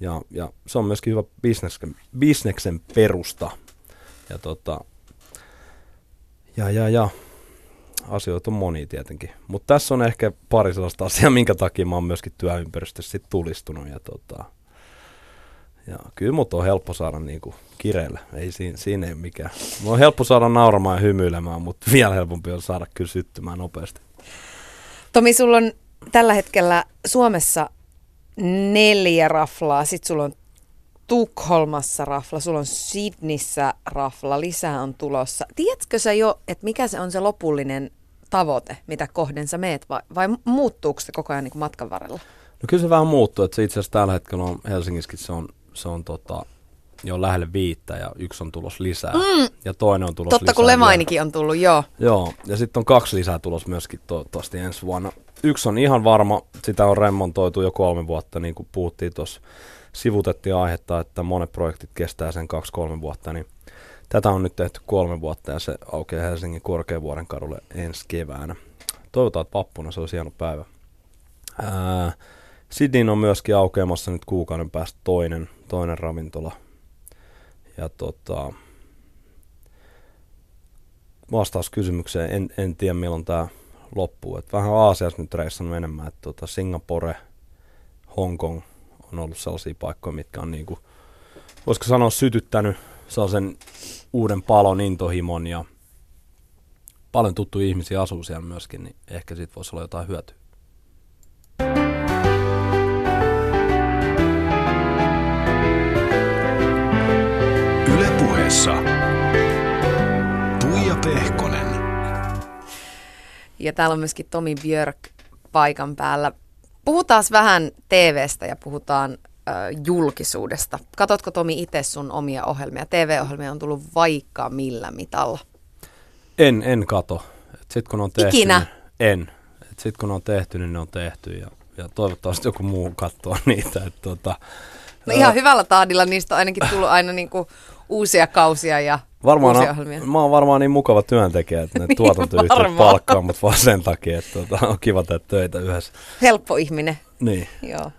Ja, ja se on myöskin hyvä bisneksen, bisneksen perusta. Ja tota, ja, ja, ja. Asioita on monia tietenkin. Mutta tässä on ehkä pari sellaista asiaa, minkä takia mä oon myöskin työympäristössä sit tulistunut. Ja tota, ja kyllä mut on helppo saada niinku kireelle. Ei siinä, siinä ei mikään. Mulla on helppo saada nauramaan ja hymyilemään, mutta vielä helpompi on saada kyllä syttymään nopeasti. Tomi, sulla on tällä hetkellä Suomessa neljä raflaa, sitten sulla on Tukholmassa rafla, sulla on Sydnissä rafla, lisää on tulossa. Tiedätkö sä jo, että mikä se on se lopullinen tavoite, mitä kohden sä meet, vai, vai muuttuuko se koko ajan niin matkan varrella? No kyllä se vähän muuttuu, että se itse asiassa tällä hetkellä on Helsingissäkin se on, se on tota, jo lähelle viittä ja yksi on tulos lisää mm. ja toinen on tulos Totta, lisää. kun Lemainikin on tullut, joo. Joo, ja sitten on kaksi lisää tulos myöskin toivottavasti ensi vuonna. Yksi on ihan varma, sitä on remontoitu jo kolme vuotta, niin kuin puhuttiin tuossa, sivutettiin aihetta, että monet projektit kestää sen kaksi-kolme vuotta, niin tätä on nyt tehty kolme vuotta ja se aukeaa Helsingin Korkeavuoren kadulle ensi keväänä. Toivotaan, että pappuna se olisi hieno päivä. Ää, Sydneyin on myöskin aukeamassa nyt kuukauden päästä toinen, toinen ravintola. Ja tota, vastaus kysymykseen, en, en tiedä milloin tämä loppuu. Et vähän Aasiassa nyt reissannut enemmän, että tota Singapore, Hongkong on ollut sellaisia paikkoja, mitkä on niinku, voisiko sanoa sytyttänyt sellaisen uuden palon intohimon ja paljon tuttuja ihmisiä asuu siellä myöskin, niin ehkä siitä voisi olla jotain hyötyä. Puheessa. Tuija Pehkonen. Ja täällä on myöskin Tomi Björk paikan päällä. Puhutaan vähän TVstä ja puhutaan äh, julkisuudesta. Katotko Tomi itse sun omia ohjelmia? TV-ohjelmia on tullut vaikka millä mitalla. En, en kato. Sitten kun on tehty, Ikinä? Niin, en. Sitten kun on tehty, niin ne on tehty ja, ja toivottavasti joku muu katsoo niitä. Et, tota, No ihan hyvällä tahdilla niistä on ainakin tullut aina niinku uusia kausia ja Varmaan uusia ohjelmia. mä oon varmaan niin mukava työntekijä, että ne Niin, tuotantoyhtiöt palkkaa mut vaan sen takia, että tota, on kiva tehdä töitä yhdessä. Helppo ihminen. Niin. Joo.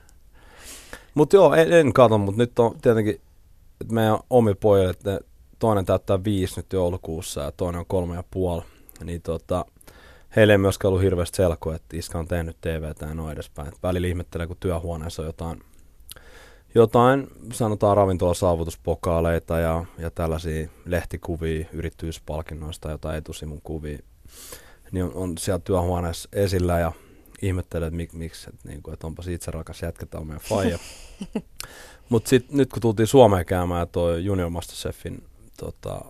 Mutta joo, en, en kato, mutta nyt on tietenkin että meidän omi pojille, että ne- toinen täyttää viisi nyt joulukuussa ja toinen on kolme ja puoli. Niin tota, heille ei myöskään ollut hirveästi selkoa, että iskä on tehnyt TVtä ja noin edespäin. Välillä ihmettelee, kun työhuoneessa on jotain, jotain sanotaan ravintolasaavutuspokaaleita ja, ja tällaisia lehtikuvia yrittäjyyspalkinnoista, jotain etusivun kuvia. Niin on, on siellä työhuoneessa esillä ja ihmettelee, että mik, miksi, että, niinku, että onpas itse rakas jätkä, tää on meidän faija. Mutta sitten nyt kun tultiin Suomeen käymään ja toi Junior Masterchefin tota,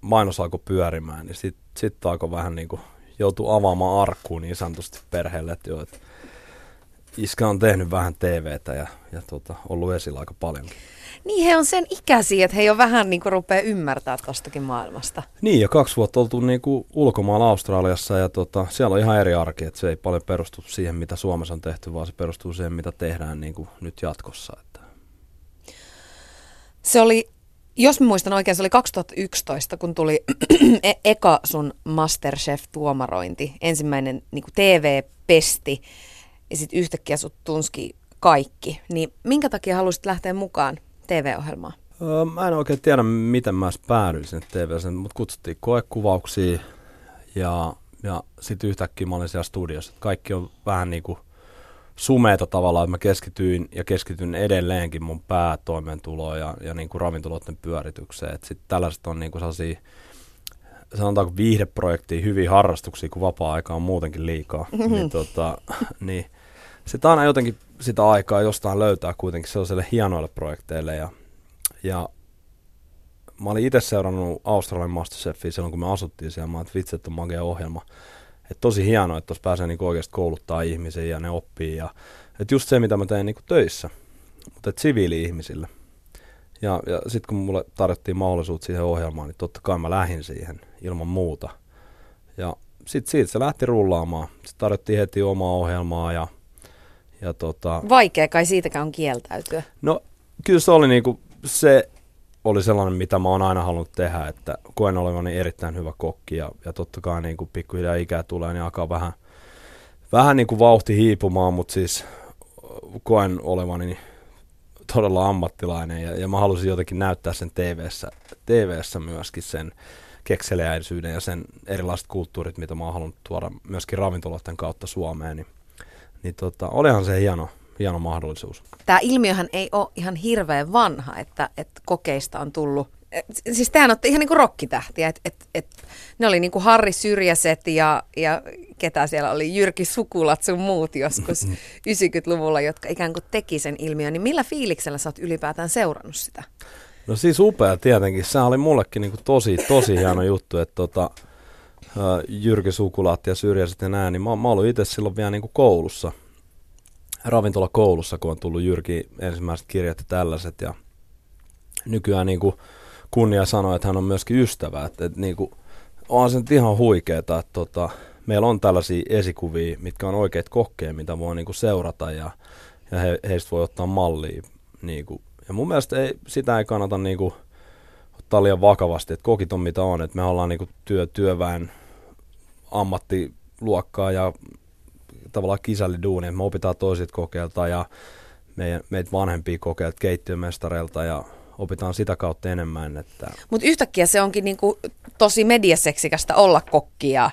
mainos alkoi pyörimään, niin sitten sit alkoi vähän niin kuin joutua avaamaan arkkuun niin sanotusti perheelle, että joo, että iskä on tehnyt vähän TVtä ja, ja tota, ollut esillä aika paljonkin. Niin he on sen ikäisiä, että he jo vähän niinku rupeaa ymmärtää tostakin maailmasta. Niin, ja kaksi vuotta oltu niinku ulkomailla Australiassa ja tota, siellä on ihan eri arki, että se ei paljon perustu siihen, mitä Suomessa on tehty, vaan se perustuu siihen, mitä tehdään niinku nyt jatkossa. Että. Se oli, jos mä muistan oikein, se oli 2011, kun tuli e- eka sun Masterchef-tuomarointi, ensimmäinen niin TV-pesti, ja sitten yhtäkkiä sut tunski kaikki. Niin minkä takia halusit lähteä mukaan TV-ohjelmaan? Öö, mä en oikein tiedä, miten mä päädyin sinne TV:seen, mutta kutsuttiin koekuvauksia ja, ja sitten yhtäkkiä mä olin siellä studiossa. Kaikki on vähän niin kuin sumeita tavallaan, että mä keskityin ja keskityn edelleenkin mun päätoimeentuloon ja, ja niin kuin ravintoloiden pyöritykseen. Sitten tällaiset on niin kuin sellaisia, sanotaanko viihdeprojektia, hyviä harrastuksia, kun vapaa-aika on muutenkin liikaa. niin, tota, niin sitten aina jotenkin sitä aikaa jostain löytää kuitenkin sellaisille hienoille projekteille ja, ja mä olin itse seurannut Australian Masterchefia silloin, kun me asuttiin siellä. Mä että vitsi, että on magea ohjelma. Et tosi hienoa, että tuossa pääsee niinku oikeasti kouluttaa ihmisiä ja ne oppii. Ja, et just se, mitä mä teen niinku töissä, mutta siviili-ihmisille. Ja, ja sitten kun mulle tarjottiin mahdollisuus siihen ohjelmaan, niin totta kai mä lähdin siihen ilman muuta. Ja sitten siitä se lähti rullaamaan. Sitten tarjottiin heti omaa ohjelmaa ja, ja tota, Vaikea kai siitäkään on kieltäytyä. No kyllä se oli niinku, se oli sellainen, mitä mä oon aina halunnut tehdä, että koen olevani erittäin hyvä kokki ja, ja totta kai niinku pikkuhiljaa ikää tulee, niin alkaa vähän, vähän niinku vauhti hiipumaan, mutta siis koen olevani todella ammattilainen ja, ja mä halusin jotenkin näyttää sen TVssä, TVssä myöskin sen kekseliäisyyden ja sen erilaiset kulttuurit, mitä mä oon halunnut tuoda myöskin ravintoloiden kautta Suomeen, niin, niin tota, olihan se hieno, hieno mahdollisuus. Tämä ilmiöhän ei ole ihan hirveän vanha, että, että kokeista on tullut siis tehän olette ihan niinku rokkitähtiä, että et, et, ne oli niinku Harri Syrjäset ja, ja ketä siellä oli, Jyrki Sukulat sun muut joskus 90-luvulla, jotka ikään kuin teki sen ilmiön, niin millä fiiliksellä sä oot ylipäätään seurannut sitä? No siis upea tietenkin. Se oli mullekin niinku tosi, tosi hieno juttu, että tota, Jyrki Sukulat ja Syrjäset ja nää, niin mä, mä olin itse silloin vielä niinku koulussa, ravintolakoulussa, kun on tullut Jyrki ensimmäiset kirjat ja tällaiset. Ja nykyään niinku kunnia sanoa, että hän on myöskin ystävä. Että, että niinku, on se nyt ihan huikeeta, että tota, meillä on tällaisia esikuvia, mitkä on oikeat kokkeja, mitä voi niinku seurata ja, ja he, heistä voi ottaa mallia. Niinku. Ja mun mielestä ei, sitä ei kannata niinku, ottaa liian vakavasti, että kokit on mitä on, että me ollaan niinku työ, työväen ammattiluokkaa ja tavallaan kisälliduuni, että me opitaan toisit kokeilta ja meidän, meitä vanhempia kokeilta keittiömestareilta ja opitaan sitä kautta enemmän. Että... Mutta yhtäkkiä se onkin niinku tosi mediaseksikästä olla kokkia.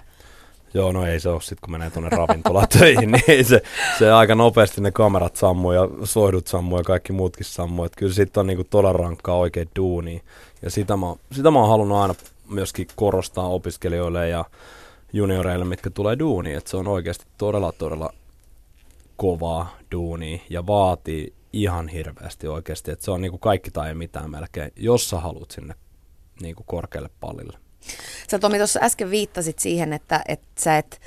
Joo, no ei se ole sitten, kun menee tuonne ravintolatöihin, niin se, se aika nopeasti ne kamerat sammuu ja soidut sammuu ja kaikki muutkin sammuu. Että kyllä sitten on niinku todella rankkaa oikein duuni. Ja sitä mä, sitä mä oon halunnut aina myöskin korostaa opiskelijoille ja junioreille, mitkä tulee duuniin, että se on oikeasti todella, todella kovaa duuni ja vaatii ihan hirveästi oikeasti, että se on niinku kaikki tai mitään melkein, jos sä haluat sinne niinku korkealle pallille. Sä Tomi tuossa äsken viittasit siihen, että, että sä et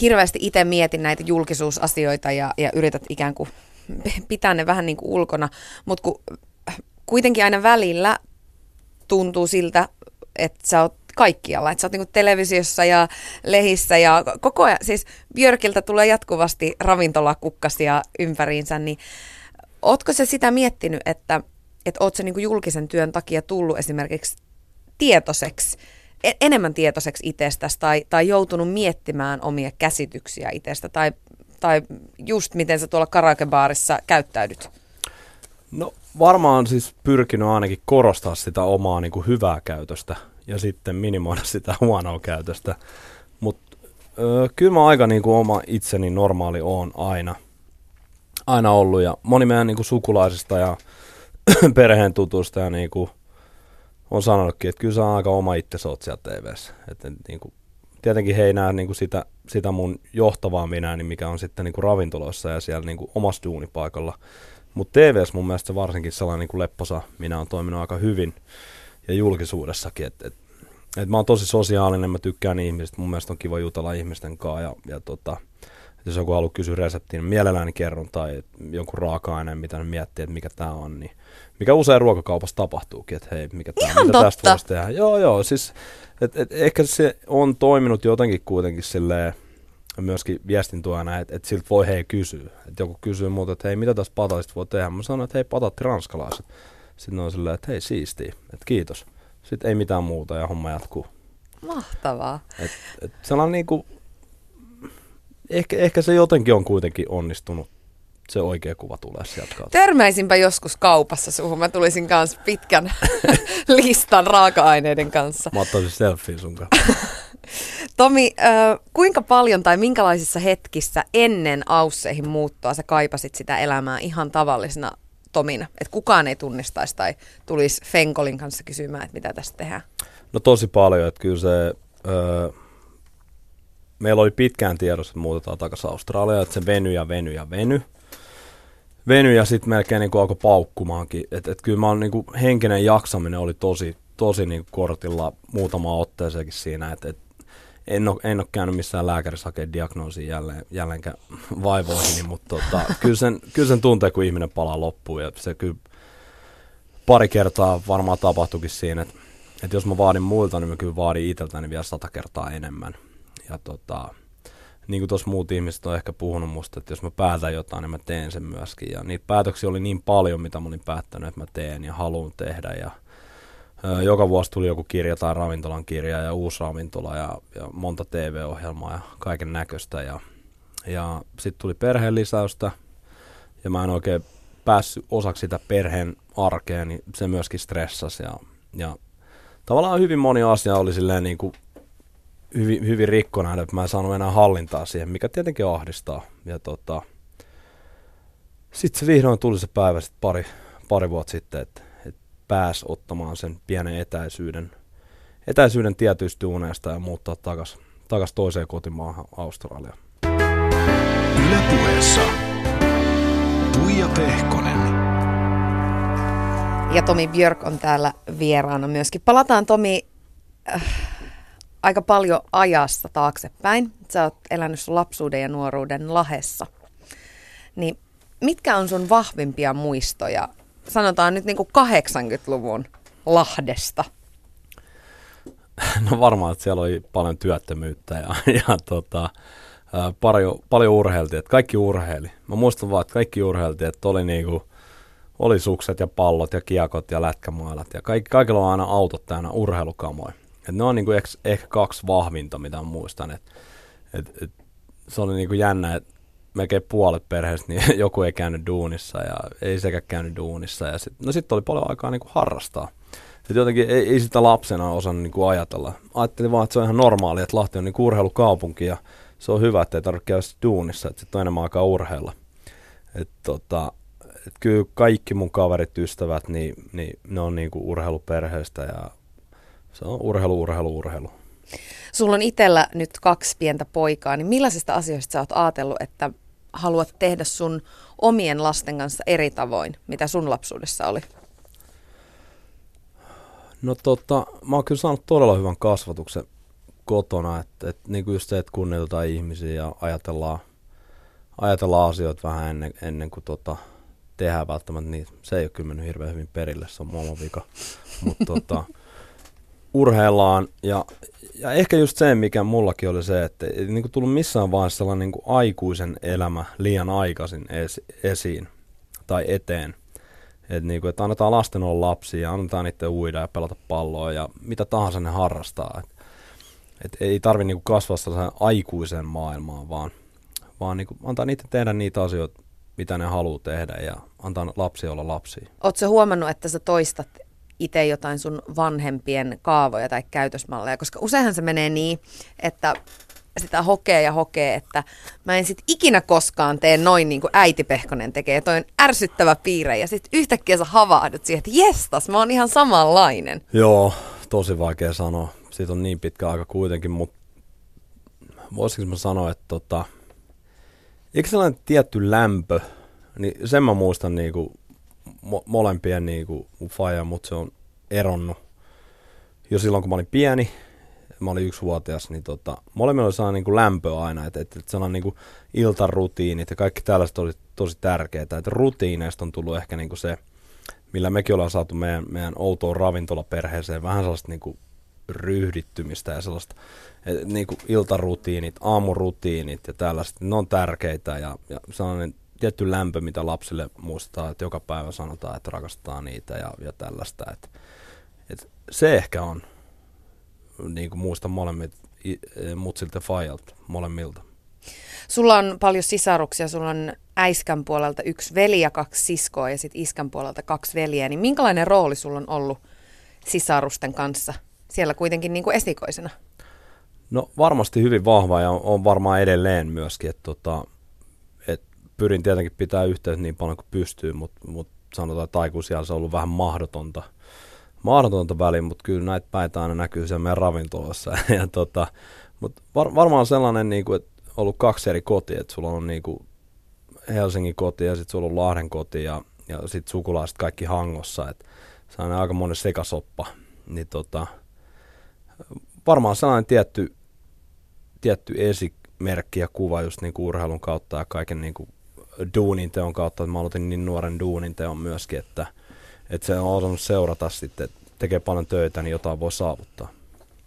hirveästi itse mieti näitä julkisuusasioita ja, ja yrität ikään kuin pitää ne vähän niin kuin ulkona, mutta kuitenkin aina välillä tuntuu siltä, että sä oot kaikkialla. Että sä oot niin televisiossa ja lehissä ja koko ajan, siis Björkiltä tulee jatkuvasti ravintolakukkasia ympäriinsä, niin ootko se sitä miettinyt, että, että oot se niin julkisen työn takia tullut esimerkiksi tietoiseksi, e-, enemmän tietoiseksi itsestäsi tai, tai joutunut miettimään omia käsityksiä itsestä tai, tai just miten sä tuolla karaokebaarissa käyttäydyt? No varmaan siis pyrkinyt ainakin korostaa sitä omaa niin kuin hyvää käytöstä ja sitten minimoida sitä huonoa käytöstä. Mutta kyllä mä aika niin kuin oma itseni normaali on aina, aina ollut. Ja moni meidän niin kuin sukulaisista ja perheen tutusta ja niin kuin on sanonutkin, että kyllä sä on aika oma itse oot siellä TVssä. Että niin kuin, tietenkin he ei näe niin kuin sitä, sitä mun johtavaa minä, niin mikä on sitten niin kuin ravintoloissa ja siellä niin kuin omassa duunipaikalla. Mutta TVssä mun mielestä varsinkin sellainen niin kuin lepposa minä on toiminut aika hyvin ja julkisuudessakin. Et, et, et mä oon tosi sosiaalinen, mä tykkään ihmisistä, mun mielestä on kiva jutella ihmisten kanssa ja, ja tota, jos joku haluaa kysyä reseptiin, niin mielelläni kerron tai jonkun raaka-aineen, mitä ne miettii, että mikä tämä on, niin mikä usein ruokakaupassa tapahtuukin, että hei, mikä tää, Ihan mitä totta. tästä voisi tehdä. Joo, joo, siis et, et, ehkä se on toiminut jotenkin kuitenkin silleen, myöskin viestintuojana, että, että siltä voi hei kysyä. Että joku kysyy muuta, että hei, mitä tästä patatista voi tehdä? Mä sanon, että hei, patatti ranskalaiset. Sitten on silleen, että hei, siistiä, että kiitos. Sitten ei mitään muuta ja homma jatkuu. Mahtavaa. Et, et sellainen niinku, ehkä, ehkä se jotenkin on kuitenkin onnistunut. Se oikea kuva tulee sieltä kautta. Törmäisinpä joskus kaupassa suhun. Mä tulisin kanssa pitkän listan raaka-aineiden kanssa. Mä ottaisin selfie sun kanssa. Tomi, äh, kuinka paljon tai minkälaisissa hetkissä ennen Ausseihin muuttoa sä kaipasit sitä elämää ihan tavallisena Tomina? Että kukaan ei tunnistaisi tai tulisi Fenkolin kanssa kysymään, että mitä tästä tehdään? No tosi paljon, että kyllä se... Öö, meillä oli pitkään tiedossa, että muutetaan takaisin Australiaan, että se veny ja veny ja veny. Veny ja sitten melkein niin kuin alkoi paukkumaankin. Että et kyllä mä oon, niin kuin, henkinen jaksaminen oli tosi, tosi niin kortilla muutama otteeseenkin siinä, että et, en ole, en ole käynyt missään lääkärissä hakemaan diagnoosia jälleen, jälleenkään vaivoihin, mutta tota, kyllä, sen, kyllä sen tuntee, kun ihminen palaa loppuun ja se kyllä pari kertaa varmaan tapahtuikin siinä, että, että jos mä vaadin muilta, niin mä kyllä vaadin itseltäni vielä sata kertaa enemmän. Ja tota, niin kuin tuossa muut ihmiset on ehkä puhunut musta, että jos mä päätän jotain, niin mä teen sen myöskin. Ja niitä päätöksiä oli niin paljon, mitä mä olin päättänyt, että mä teen ja haluan tehdä. Ja joka vuosi tuli joku kirja tai ravintolan kirja ja uusi ravintola ja, ja monta TV-ohjelmaa ja kaiken näköistä. Ja, ja sitten tuli perheen lisäystä ja mä en oikein päässyt osaksi sitä perheen arkea, niin se myöskin stressasi. Ja, ja tavallaan hyvin moni asia oli silleen niin kuin hyvin, hyvin rikkona, että mä en saanut enää hallintaa siihen, mikä tietenkin ahdistaa. Ja tota, sitten se vihdoin tuli se päivä sit pari, pari vuotta sitten, että et pääsi ottamaan sen pienen etäisyyden, etäisyyden tietyistä duuneista ja muuttaa takas, takas toiseen kotimaahan Australiaan. Ylepuheessa Tuija Pehkonen. Ja Tomi Björk on täällä vieraana myöskin. Palataan Tomi äh, aika paljon ajassa taaksepäin. Sä oot elänyt sun lapsuuden ja nuoruuden lahessa. Niin mitkä on sun vahvimpia muistoja, sanotaan nyt niin kuin 80-luvun Lahdesta? No varmaan, että siellä oli paljon työttömyyttä ja, ja tota, ää, paljon, paljon urheiltiin, että kaikki urheili. Mä muistan vaan, että kaikki urheiltiin, että oli niinku, oli sukset ja pallot ja kiekot ja lätkämailat ja kaikki, kaikilla on aina autot täynnä urheilukamoja. Et ne on niinku ehkä, kaksi vahvinta, mitä muistan. Et, et, et, se oli niinku jännä, että melkein puolet perheestä, niin joku ei käynyt duunissa ja ei sekä käynyt duunissa. Ja sit, no sitten oli paljon aikaa niinku harrastaa. Et jotenkin ei, ei sitä lapsena osannut niinku ajatella. Ajattelin vaan, että se on ihan normaali, että Lahti on niinku urheilukaupunki ja se on hyvä, että ei tarvitse käydä duunissa, että sitten on enemmän aikaa urheilla. Et tota, et kyllä kaikki mun kaverit, ystävät, niin, niin ne on niinku urheiluperheestä ja se on urheilu, urheilu, urheilu. Sulla on itsellä nyt kaksi pientä poikaa, niin millaisista asioista sä oot ajatellut, että haluat tehdä sun omien lasten kanssa eri tavoin, mitä sun lapsuudessa oli? No tota, mä oon kyllä saanut todella hyvän kasvatuksen kotona, että et, niin just se, että kunnioitetaan ihmisiä ja ajatellaan, ajatellaan asioita vähän ennen, ennen kuin tota, tehdään välttämättä niitä. Se ei ole kyllä mennyt hirveän hyvin perille, se on mulla vika. Mutta tota, urheillaan ja, ja ehkä just se, mikä mullakin oli se, että ei niin kuin tullut missään vaiheessa sellainen niin kuin aikuisen elämä liian aikaisin es, esiin tai eteen. Että niin kuin, että annetaan lasten olla lapsia annetaan niiden uida ja pelata palloa ja mitä tahansa ne harrastaa. Et, et ei tarvi niin kasvaa sellaisen aikuisen maailmaan, vaan, vaan niin kuin antaa niiden tehdä niitä asioita, mitä ne haluaa tehdä ja antaa lapsia olla lapsia. Oletko huomannut, että sä toistat itse jotain sun vanhempien kaavoja tai käytösmalleja, koska useinhan se menee niin, että sitä hokee ja hokee, että mä en sit ikinä koskaan tee noin niin kuin äiti Pehkonen tekee. Toi on ärsyttävä piirre ja sitten yhtäkkiä sä havahdut siihen, että jestas, mä oon ihan samanlainen. Joo, tosi vaikea sanoa. Siitä on niin pitkä aika kuitenkin, mutta voisinko mä sanoa, että tota, eikö sellainen tietty lämpö, niin sen mä muistan niinku mo- molempien niinku faija, mutta se on eronnut. Jo silloin, kun mä olin pieni, mä olin yksivuotias, niin tota, molemmilla oli sellainen niin lämpö aina, että, että, että sellainen niin iltarutiinit ja kaikki tällaiset oli tosi tärkeää, että rutiineista on tullut ehkä niin kuin se, millä mekin ollaan saatu meidän, meidän outoon ravintolaperheeseen vähän sellaista niin kuin ryhdittymistä ja sellaista et, niin kuin iltarutiinit, aamurutiinit ja tällaiset, ne on tärkeitä ja, ja sellainen tietty lämpö, mitä lapsille muistetaan, että joka päivä sanotaan, että rakastaa niitä ja, ja tällaista. Että, että se ehkä on, niin kuin muistan molemmit mutsilta ja fajalta, molemmilta. Sulla on paljon sisaruksia, sulla on äiskän puolelta yksi veli ja kaksi siskoa ja sitten iskän puolelta kaksi veljeä, niin minkälainen rooli sulla on ollut sisarusten kanssa siellä kuitenkin niin kuin esikoisena? No varmasti hyvin vahva ja on varmaan edelleen myöskin, että tota, et pyrin tietenkin pitää yhteyttä niin paljon kuin pystyy, mutta mut sanotaan, että aikuisilla se on ollut vähän mahdotonta, mahdotonta väliin, mutta kyllä näitä päitä aina näkyy siellä meidän ravintolassa. ja tota, mutta var, varmaan sellainen, niin kuin, että ollut kaksi eri kotia, että sulla on niin kuin Helsingin koti ja sitten sulla on Lahden koti ja, ja sitten sukulaiset kaikki hangossa, että se on aika monen sekasoppa, niin tota, varmaan sellainen tietty, tietty esimerkki ja kuva just niin kuin urheilun kautta ja kaiken niin kuin duunin teon kautta, että mä aloitin niin nuoren duunin teon myöskin, että, että se on osannut seurata sitten, että tekee paljon töitä, niin jotain voi saavuttaa.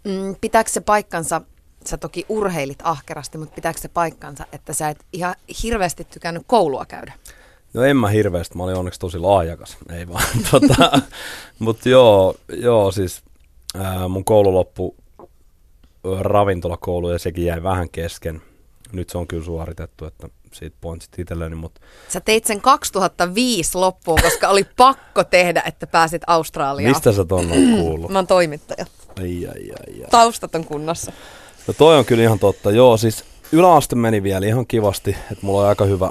Mm, pitääkö se paikkansa, sä toki urheilit ahkerasti, mutta pitääkö se paikkansa, että sä et ihan hirveästi tykännyt koulua käydä? No en mä hirveästi, mä olin onneksi tosi laajakas, ei vaan. tota, mutta joo, joo, siis ää, mun koulu loppu ravintolakoulu ja sekin jäi vähän kesken. Nyt se on kyllä suoritettu, että siitä pointsit itselleni, mutta... Sä teit sen 2005 loppuun, koska oli pakko tehdä, että pääsit Australiaan. Mistä sä ton on kuullut? Mä oon toimittaja. Ai, ai, ai, ai. Taustat on kunnossa. No toi on kyllä ihan totta. Joo, siis yläaste meni vielä ihan kivasti, että mulla oli aika hyvä,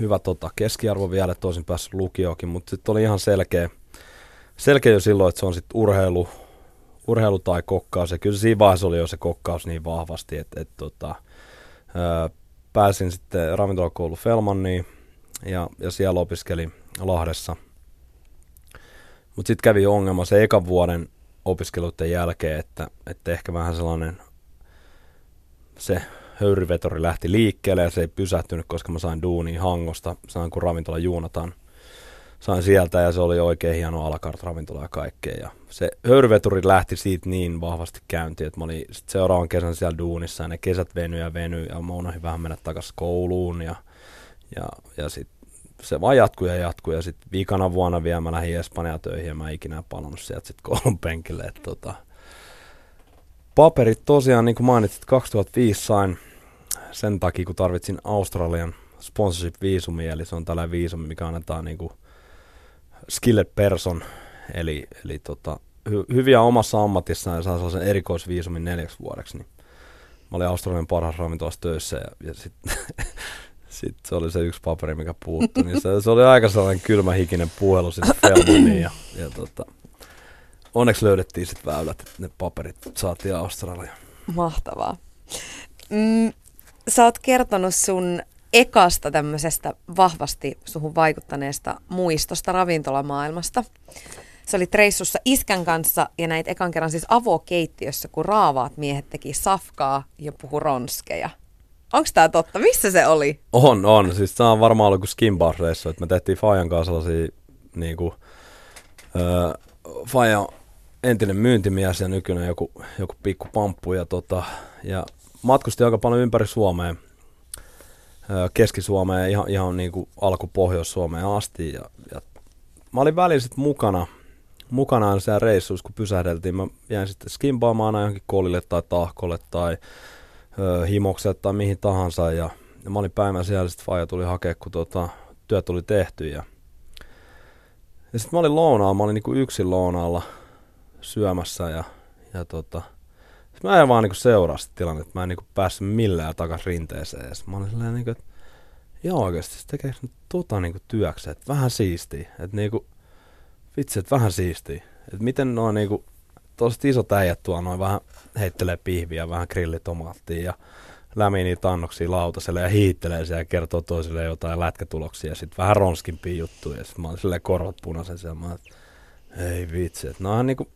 hyvä tota, keskiarvo vielä, että olisin päässyt lukioonkin, mutta sitten oli ihan selkeä, selkeä jo silloin, että se on sitten urheilu, urheilu tai kokkaus. Ja kyllä siinä vaiheessa oli jo se kokkaus niin vahvasti, että, että tota, ää, pääsin sitten ravintolakoulu Felmanniin ja, ja siellä opiskelin Lahdessa. Mutta sitten kävi ongelma se ekan vuoden opiskeluiden jälkeen, että, että ehkä vähän sellainen se höyryvetori lähti liikkeelle ja se ei pysähtynyt, koska mä sain duunia Hangosta, sain kun ravintola Juunatan. Sain sieltä ja se oli oikein hieno alakart ravintola ja kaikkea. Ja se höyryveturi lähti siitä niin vahvasti käyntiin, että mä olin sit seuraavan kesän siellä duunissa ja ne kesät veny ja veny ja mä unohdin vähän mennä takaisin kouluun ja, ja, ja sitten se vaan jatkui ja jatkui ja sitten viikana vuonna vielä mä lähdin Espanjaan töihin ja mä ikinä palannut sieltä sitten koulun penkille. Et tota, paperit tosiaan, niin kuin mainitsit, 2005 sain sen takia, kun tarvitsin Australian sponsorship-viisumi, eli se on tällainen viisumi, mikä annetaan niin kuin skilled person, eli, eli tota, hy, hyviä omassa ammatissaan ja saa sellaisen erikoisviisumin neljäksi vuodeksi, niin mä olin Australian parhaassa ravintolassa töissä ja, ja sitten sit se oli se yksi paperi, mikä puuttui, niin se, se oli aika sellainen kylmähikinen puhelu sinne Felmaniin ja, ja tota, onneksi löydettiin sitten väylät, että ne paperit saatiin Australiaan. Mahtavaa. Mm, sä oot kertonut sun ekasta tämmöisestä vahvasti suhun vaikuttaneesta muistosta ravintolamaailmasta. Se oli reissussa iskän kanssa ja näit ekan kerran siis avokeittiössä, kun raavaat miehet teki safkaa ja puhu ronskeja. Onko tämä totta? Missä se oli? On, on. Siis tämä on varmaan ollut kuin skimbar-reissu, että me tehtiin Fajan kanssa sellaisia niin kuin, öö, entinen myyntimies ja nykyinen joku, joku pikku pamppu ja, tota, ja matkusti aika paljon ympäri Suomea, Keski-Suomeen ihan, ihan niin kuin alku Pohjois-Suomeen asti. Ja, ja mä olin välillä sitten mukana, mukana siellä reissuissa, kun pysähdeltiin. Mä jäin sitten skimbaamaan johonkin kolille tai tahkolle tai ö, himokselle tai mihin tahansa. Ja, ja mä olin päivän siellä, sitten Faija tuli hakea, kun tota, työt tuli tehty. Ja, ja sitten mä olin lounaalla, mä olin niin kuin yksin lounaalla syömässä ja, ja tota, mä en vaan niinku seuraa sitä tilannetta, mä en niinku päässyt millään takas rinteeseen. Ja mä olin silleen niinku, että joo oikeesti, se tekee nyt tota niinku työksi, että vähän siistiä. Että niinku, vitsi, että vähän siistiä. Että miten noin niinku, toiset isot äijät tuo noin vähän heittelee pihviä, vähän grillitomaattia ja lämii niitä annoksia lautaselle ja hiittelee siellä ja kertoo toisille jotain lätkätuloksia ja sitten vähän ronskimpia juttuja. Ja sitten mä olin silleen korvat punaisen siellä, mä olin, ei vitsi, että no niinku,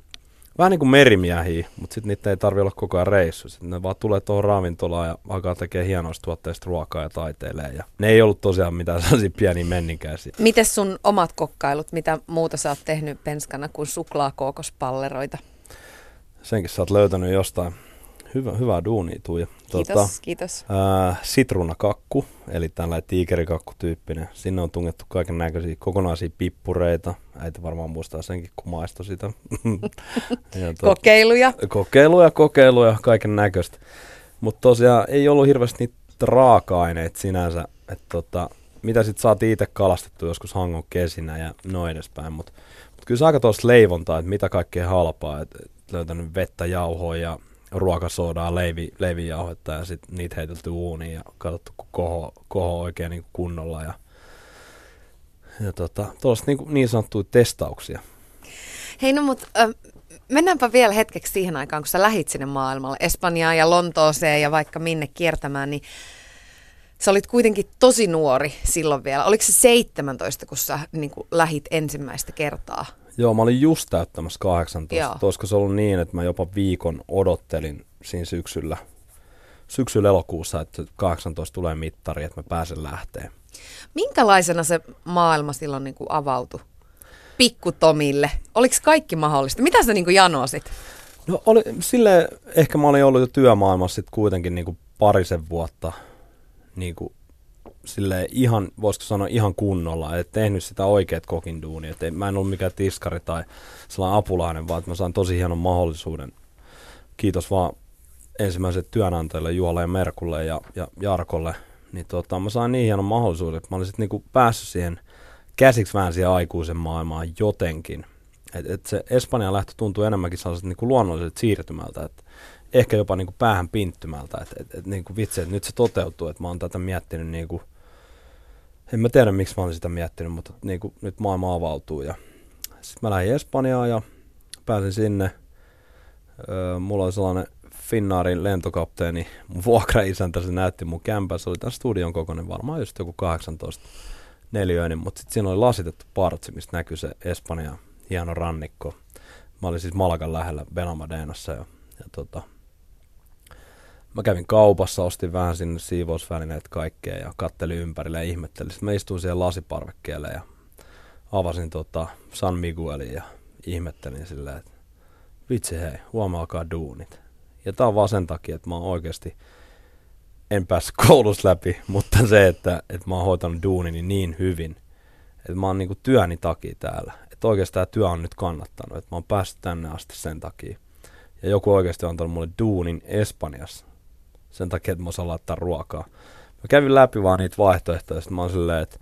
vähän niin kuin merimiehiä, mutta sitten niitä ei tarvi olla koko ajan reissu. Sitten ne vaan tulee tuohon ravintolaan ja alkaa tekemään hienoista tuotteista ruokaa ja taiteilee. Ja ne ei ollut tosiaan mitään sellaisia pieniä menninkäisiä. Miten sun omat kokkailut, mitä muuta sä oot tehnyt penskana kuin suklaakookospalleroita? Senkin sä oot löytänyt jostain hyvä, hyvää duunia, Tuija. Kiitos, tuota, kiitos. Ää, sitruunakakku, eli tällainen tiikerikakku-tyyppinen. Sinne on tungettu kaiken näköisiä kokonaisia pippureita. Äiti varmaan muistaa senkin, kun maistoi sitä. ja to, kokeiluja. Kokeiluja, kokeiluja, kaiken näköistä. Mutta tosiaan ei ollut hirveästi niitä raaka-aineita sinänsä. Että tota, mitä sitten saatiin itse kalastettu joskus hangon kesinä ja noin edespäin. Mutta mut kyllä se aika tuosta leivontaa, että mitä kaikkea halpaa. Et, et löytänyt vettä, jauhoa ja ruokasoodaa, leivi, leivijauhetta ja sitten niitä heitelty uuniin ja katsottu, kun koho, koho oikein niin kunnolla. Ja, ja tota, niin, niin sanottuja testauksia. Hei no mut äh, mennäänpä vielä hetkeksi siihen aikaan, kun sä lähit sinne maailmalle, Espanjaan ja Lontooseen ja vaikka minne kiertämään, niin sä olit kuitenkin tosi nuori silloin vielä. Oliko se 17, kun sä niin kuin, lähit ensimmäistä kertaa? Joo, mä olin just täyttämässä 18. Joo. Olisiko se ollut niin, että mä jopa viikon odottelin siinä syksyllä, syksyllä elokuussa, että 18 tulee mittari, että mä pääsen lähteen. Minkälaisena se maailma silloin niin kuin avautui? Pikku Tomille. Oliko kaikki mahdollista? Mitä sä niin kuin janosit? No oli, sille ehkä mä olin ollut jo työmaailmassa sitten kuitenkin niin kuin parisen vuotta niin kuin sille ihan, voisiko sanoa ihan kunnolla, että tehnyt sitä oikeat kokin duunia. Että mä en ollut mikään tiskari tai sellainen apulainen, vaan että mä sain tosi hienon mahdollisuuden. Kiitos vaan ensimmäiset työnantajille Juolle ja Merkulle ja, ja Jarkolle. Niin tota, mä sain niin hienon mahdollisuuden, että mä olisin niinku päässyt siihen käsiksi vähän siihen aikuisen maailmaan jotenkin. Et, et se Espanjan lähtö tuntuu enemmänkin sellaiset niinku luonnolliset siirtymältä, että ehkä jopa niinku päähän pinttymältä, että et, et, niinku vitsi, että nyt se toteutuu, että mä oon tätä miettinyt niinku – en mä tiedä, miksi mä olen sitä miettinyt, mutta niin kuin nyt maailma avautuu ja sitten mä lähdin Espanjaan ja pääsin sinne. Öö, mulla oli sellainen Finnaarin lentokapteeni, mun vuokraisäntä, se näytti mun kämpää. Se oli tämän studion kokoinen, varmaan just joku 18 neliöinen, mutta sitten siinä oli lasitettu partsi, mistä näkyy se Espanja hieno rannikko. Mä olin siis Malagan lähellä Benamadenassa ja, ja tota, mä kävin kaupassa, ostin vähän sinne siivousvälineet kaikkea ja kattelin ympärille ja ihmettelin. Sitten mä istuin siihen lasiparvekkeelle ja avasin tota San Miguelin ja ihmettelin silleen, että vitsi hei, huomaa alkaa duunit. Ja tää on vaan sen takia, että mä oon oikeasti, en päässyt koulussa läpi, mutta se, että, että mä oon hoitanut duunini niin hyvin, että mä oon niinku työni takia täällä. Että oikeasti tämä työ on nyt kannattanut, että mä oon päässyt tänne asti sen takia. Ja joku oikeasti on antanut mulle duunin Espanjassa sen takia, että mä osaan laittaa ruokaa. Mä kävin läpi vaan niitä vaihtoehtoja, ja mä oon silleen, että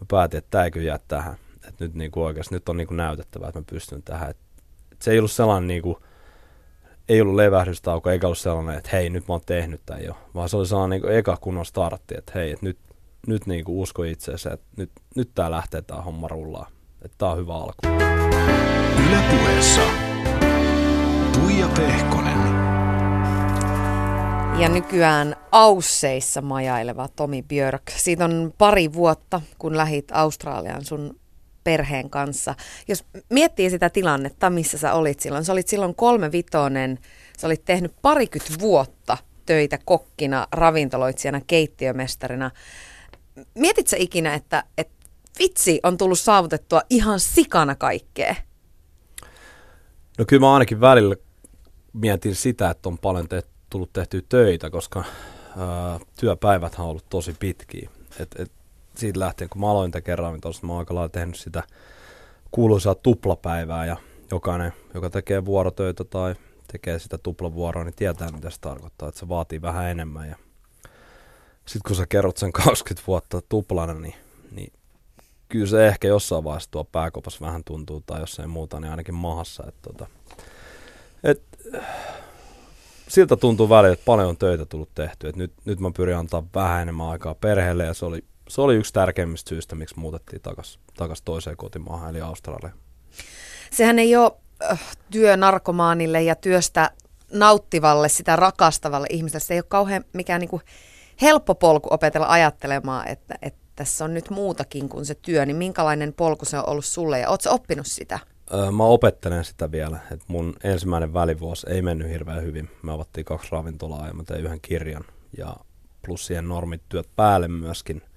mä päätin, että tää ei kyllä jää tähän. Että nyt niinku oikeasti, nyt on niinku näytettävää, että mä pystyn tähän. Et, et se ei ollut sellainen niinku, ei ollut levähdystauko, eikä ollut sellainen, että hei, nyt mä oon tehnyt tämän jo. Vaan se oli sellainen niin eka kunnon startti, että hei, että nyt, nyt niin kuin usko itseensä, että nyt, nyt tää lähtee tää homma rullaa. Että tää on hyvä alku. Ylepuheessa Tuija Pehkonen. Ja nykyään Ausseissa majaileva Tomi Björk. Siitä on pari vuotta, kun lähit Australiaan sun perheen kanssa. Jos miettii sitä tilannetta, missä sä olit silloin. Sä olit silloin kolme vitonen, sä olit tehnyt parikymmentä vuotta töitä kokkina, ravintoloitsijana, keittiömestarina. Mietit sä ikinä, että, että vitsi on tullut saavutettua ihan sikana kaikkea? No kyllä mä ainakin välillä mietin sitä, että on paljon te- tullut tehtyä töitä, koska ää, työpäivät on ollut tosi pitkiä. Et, et siitä lähtien, kun mä aloin tekemään ravintolasta, mä oon aika lailla tehnyt sitä kuuluisaa tuplapäivää ja jokainen, joka tekee vuorotöitä tai tekee sitä tuplavuoroa, niin tietää, mitä se tarkoittaa, että se vaatii vähän enemmän. Ja sitten kun sä kerrot sen 20 vuotta tuplana, niin, niin kyllä se ehkä jossain vaiheessa tuo pääkopas vähän tuntuu, tai jos ei muuta, niin ainakin mahassa. Et, tota, et, siltä tuntuu välillä, että paljon on töitä tullut tehty. Et nyt, nyt mä pyrin antaa vähän enemmän aikaa perheelle, ja se oli se oli yksi tärkeimmistä syistä, miksi muutettiin takaisin takas toiseen kotimaahan, eli Australiaan. Sehän ei ole äh, työnarkomaanille ja työstä nauttivalle, sitä rakastavalle ihmiselle. Se ei ole kauhean mikään niin kuin helppo polku opetella ajattelemaan, että, että tässä on nyt muutakin kuin se työ. Niin minkälainen polku se on ollut sulle ja ootko oppinut sitä? Mä opettelen sitä vielä. että mun ensimmäinen välivuosi ei mennyt hirveän hyvin. Me avattiin kaksi ravintolaa ja mä tein yhden kirjan. Ja plus siihen normityöt päälle myöskin –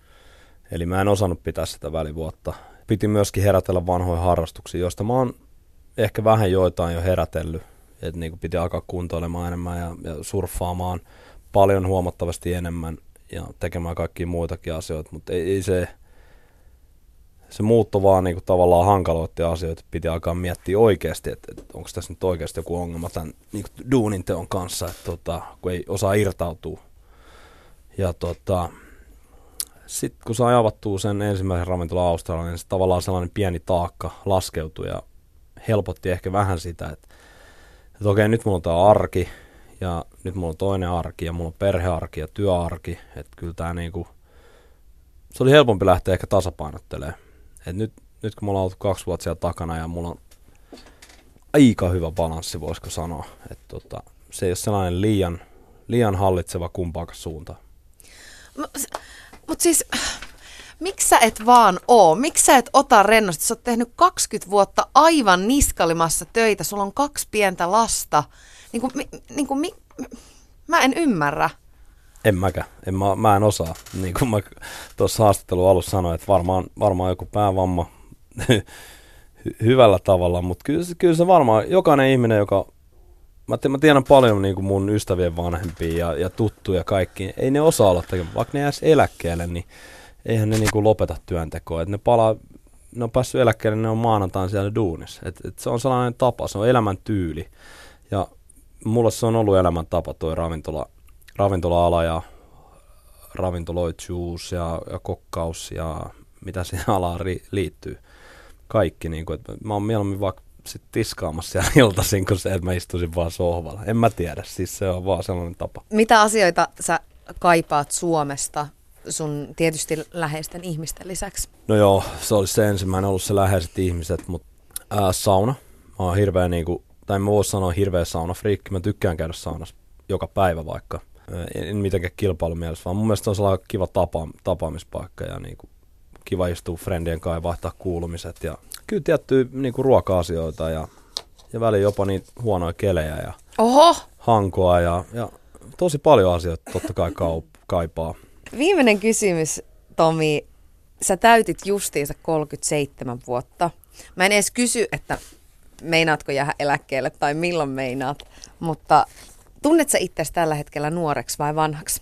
Eli mä en osannut pitää sitä välivuotta. Piti myöskin herätellä vanhoja harrastuksia, joista mä oon ehkä vähän joitain jo herätellyt. Että niin piti alkaa kuntoilemaan enemmän ja, ja surffaamaan paljon huomattavasti enemmän ja tekemään kaikkia muitakin asioita, mutta ei, ei se, se muutto vaan niin kuin tavallaan hankaloitti asioita. Piti alkaa miettiä oikeasti, että, että onko tässä nyt oikeasti joku ongelma tämän niin kuin duunin teon kanssa, että tota, kun ei osaa irtautua. Ja tota, sitten kun sai avattua sen ensimmäisen ravintola Australian, niin se tavallaan sellainen pieni taakka laskeutui ja helpotti ehkä vähän sitä, että, että okei, nyt mulla on tämä arki ja nyt mulla on toinen arki ja mulla on perhearki ja työarki, että kyllä tämä niinku, se oli helpompi lähteä ehkä tasapainottelemaan. Et nyt, nyt kun mulla on ollut kaksi vuotta siellä takana ja mulla on aika hyvä balanssi, voisiko sanoa, että tota, se ei ole sellainen liian, liian hallitseva kumpaakaan suuntaan. Mutta siis, miksi sä et vaan oo? Miksi sä et ota rennosti? Sä oot tehnyt 20 vuotta aivan niskalimassa töitä. Sulla on kaksi pientä lasta. Niin kuin, niin kuin, mä en ymmärrä. En mäkään. En, mä, mä en osaa. Niin kuin mä tuossa haastattelun alussa sanoin, että varmaan, varmaan joku päävamma hyvällä tavalla, mutta kyllä, kyllä se varmaan jokainen ihminen, joka mä, mä tiedän paljon niin kuin mun ystävien vanhempia ja, ja tuttuja kaikki. Ei ne osaa olla vaikka ne jäisi eläkkeelle, niin eihän ne niin kuin lopeta työntekoa. Et ne palaa, ne on päässyt eläkkeelle, ne on maanantain siellä duunissa. Et, et se on sellainen tapa, se on elämäntyyli. Ja mulla se on ollut elämäntapa toi ravintola, ravintola-ala ja ravintoloitsuus ja, ja kokkaus ja mitä siihen alaan ri, liittyy. Kaikki. Niin kuin, että mä oon mieluummin vaikka sit tiskaamassa siellä iltaisin kuin se, että mä istuisin vaan sohvalla. En mä tiedä, siis se on vaan sellainen tapa. Mitä asioita sä kaipaat Suomesta sun tietysti läheisten ihmisten lisäksi? No joo, se olisi se ensimmäinen ollut se läheiset ihmiset, mutta Ää, sauna. Mä oon hirveä niinku, tai mä voi sanoa hirveä saunafriikki. Mä tykkään käydä saunassa joka päivä vaikka. Ää, En mitenkään kilpailumielessä, vaan mun mielestä on sellainen kiva tapa, tapaamispaikka ja niinku, kiva istua friendien kanssa ja vaihtaa kuulumiset. Ja kyllä tiettyjä niinku ruoka-asioita ja, ja väliin jopa niitä huonoja kelejä ja Oho! hankoa ja, ja tosi paljon asioita totta kai kaup- kaipaa. Viimeinen kysymys, Tomi. Sä täytit justiinsa 37 vuotta. Mä en edes kysy, että meinaatko jäädä eläkkeelle tai milloin meinaat, mutta tunnet sä itsesi tällä hetkellä nuoreksi vai vanhaksi?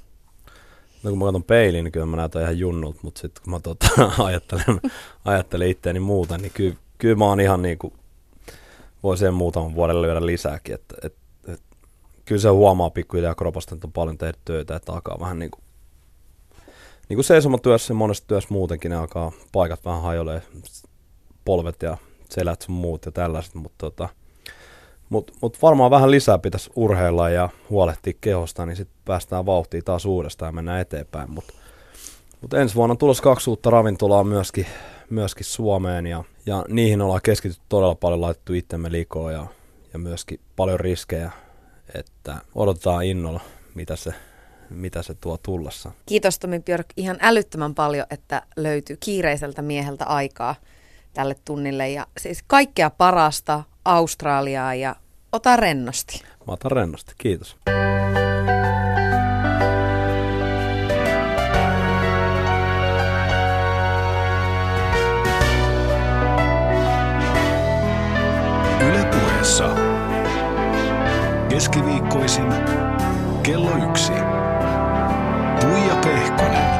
No kun mä katson peiliin, niin kyllä mä näytän ihan junnulta, mutta sitten kun mä tota, ajattelen, ajattelen itteeni muuta, niin kyllä, kyllä mä oon ihan niin kuin, voi sen muutaman vuoden lyödä lisääkin, että et, et, kyllä se huomaa pikkuhiljaa kropasta, että on paljon tehty töitä, että alkaa vähän niin kuin, niin kuin seisomatyössä ja monessa työssä muutenkin, ne alkaa paikat vähän hajolee, polvet ja selät sun muut ja tällaiset, mutta tota, mutta mut varmaan vähän lisää pitäisi urheilla ja huolehtia kehosta, niin sitten päästään vauhtiin taas uudestaan ja mennään eteenpäin. Mutta mut ensi vuonna on tulossa kaksi uutta ravintolaa myöskin, myöskin Suomeen ja, ja niihin ollaan keskitytty todella paljon, laitettu itsemme likoon ja, ja myöskin paljon riskejä, että odotetaan innolla, mitä se, mitä se tuo tullessa. Kiitos Tomi Björk ihan älyttömän paljon, että löytyy kiireiseltä mieheltä aikaa tälle tunnille. Ja siis kaikkea parasta Australiaa ja ota rennosti. Mä otan rennosti, kiitos. Yle Puheessa. Keskiviikkoisin kello yksi. Tuija Pehkonen.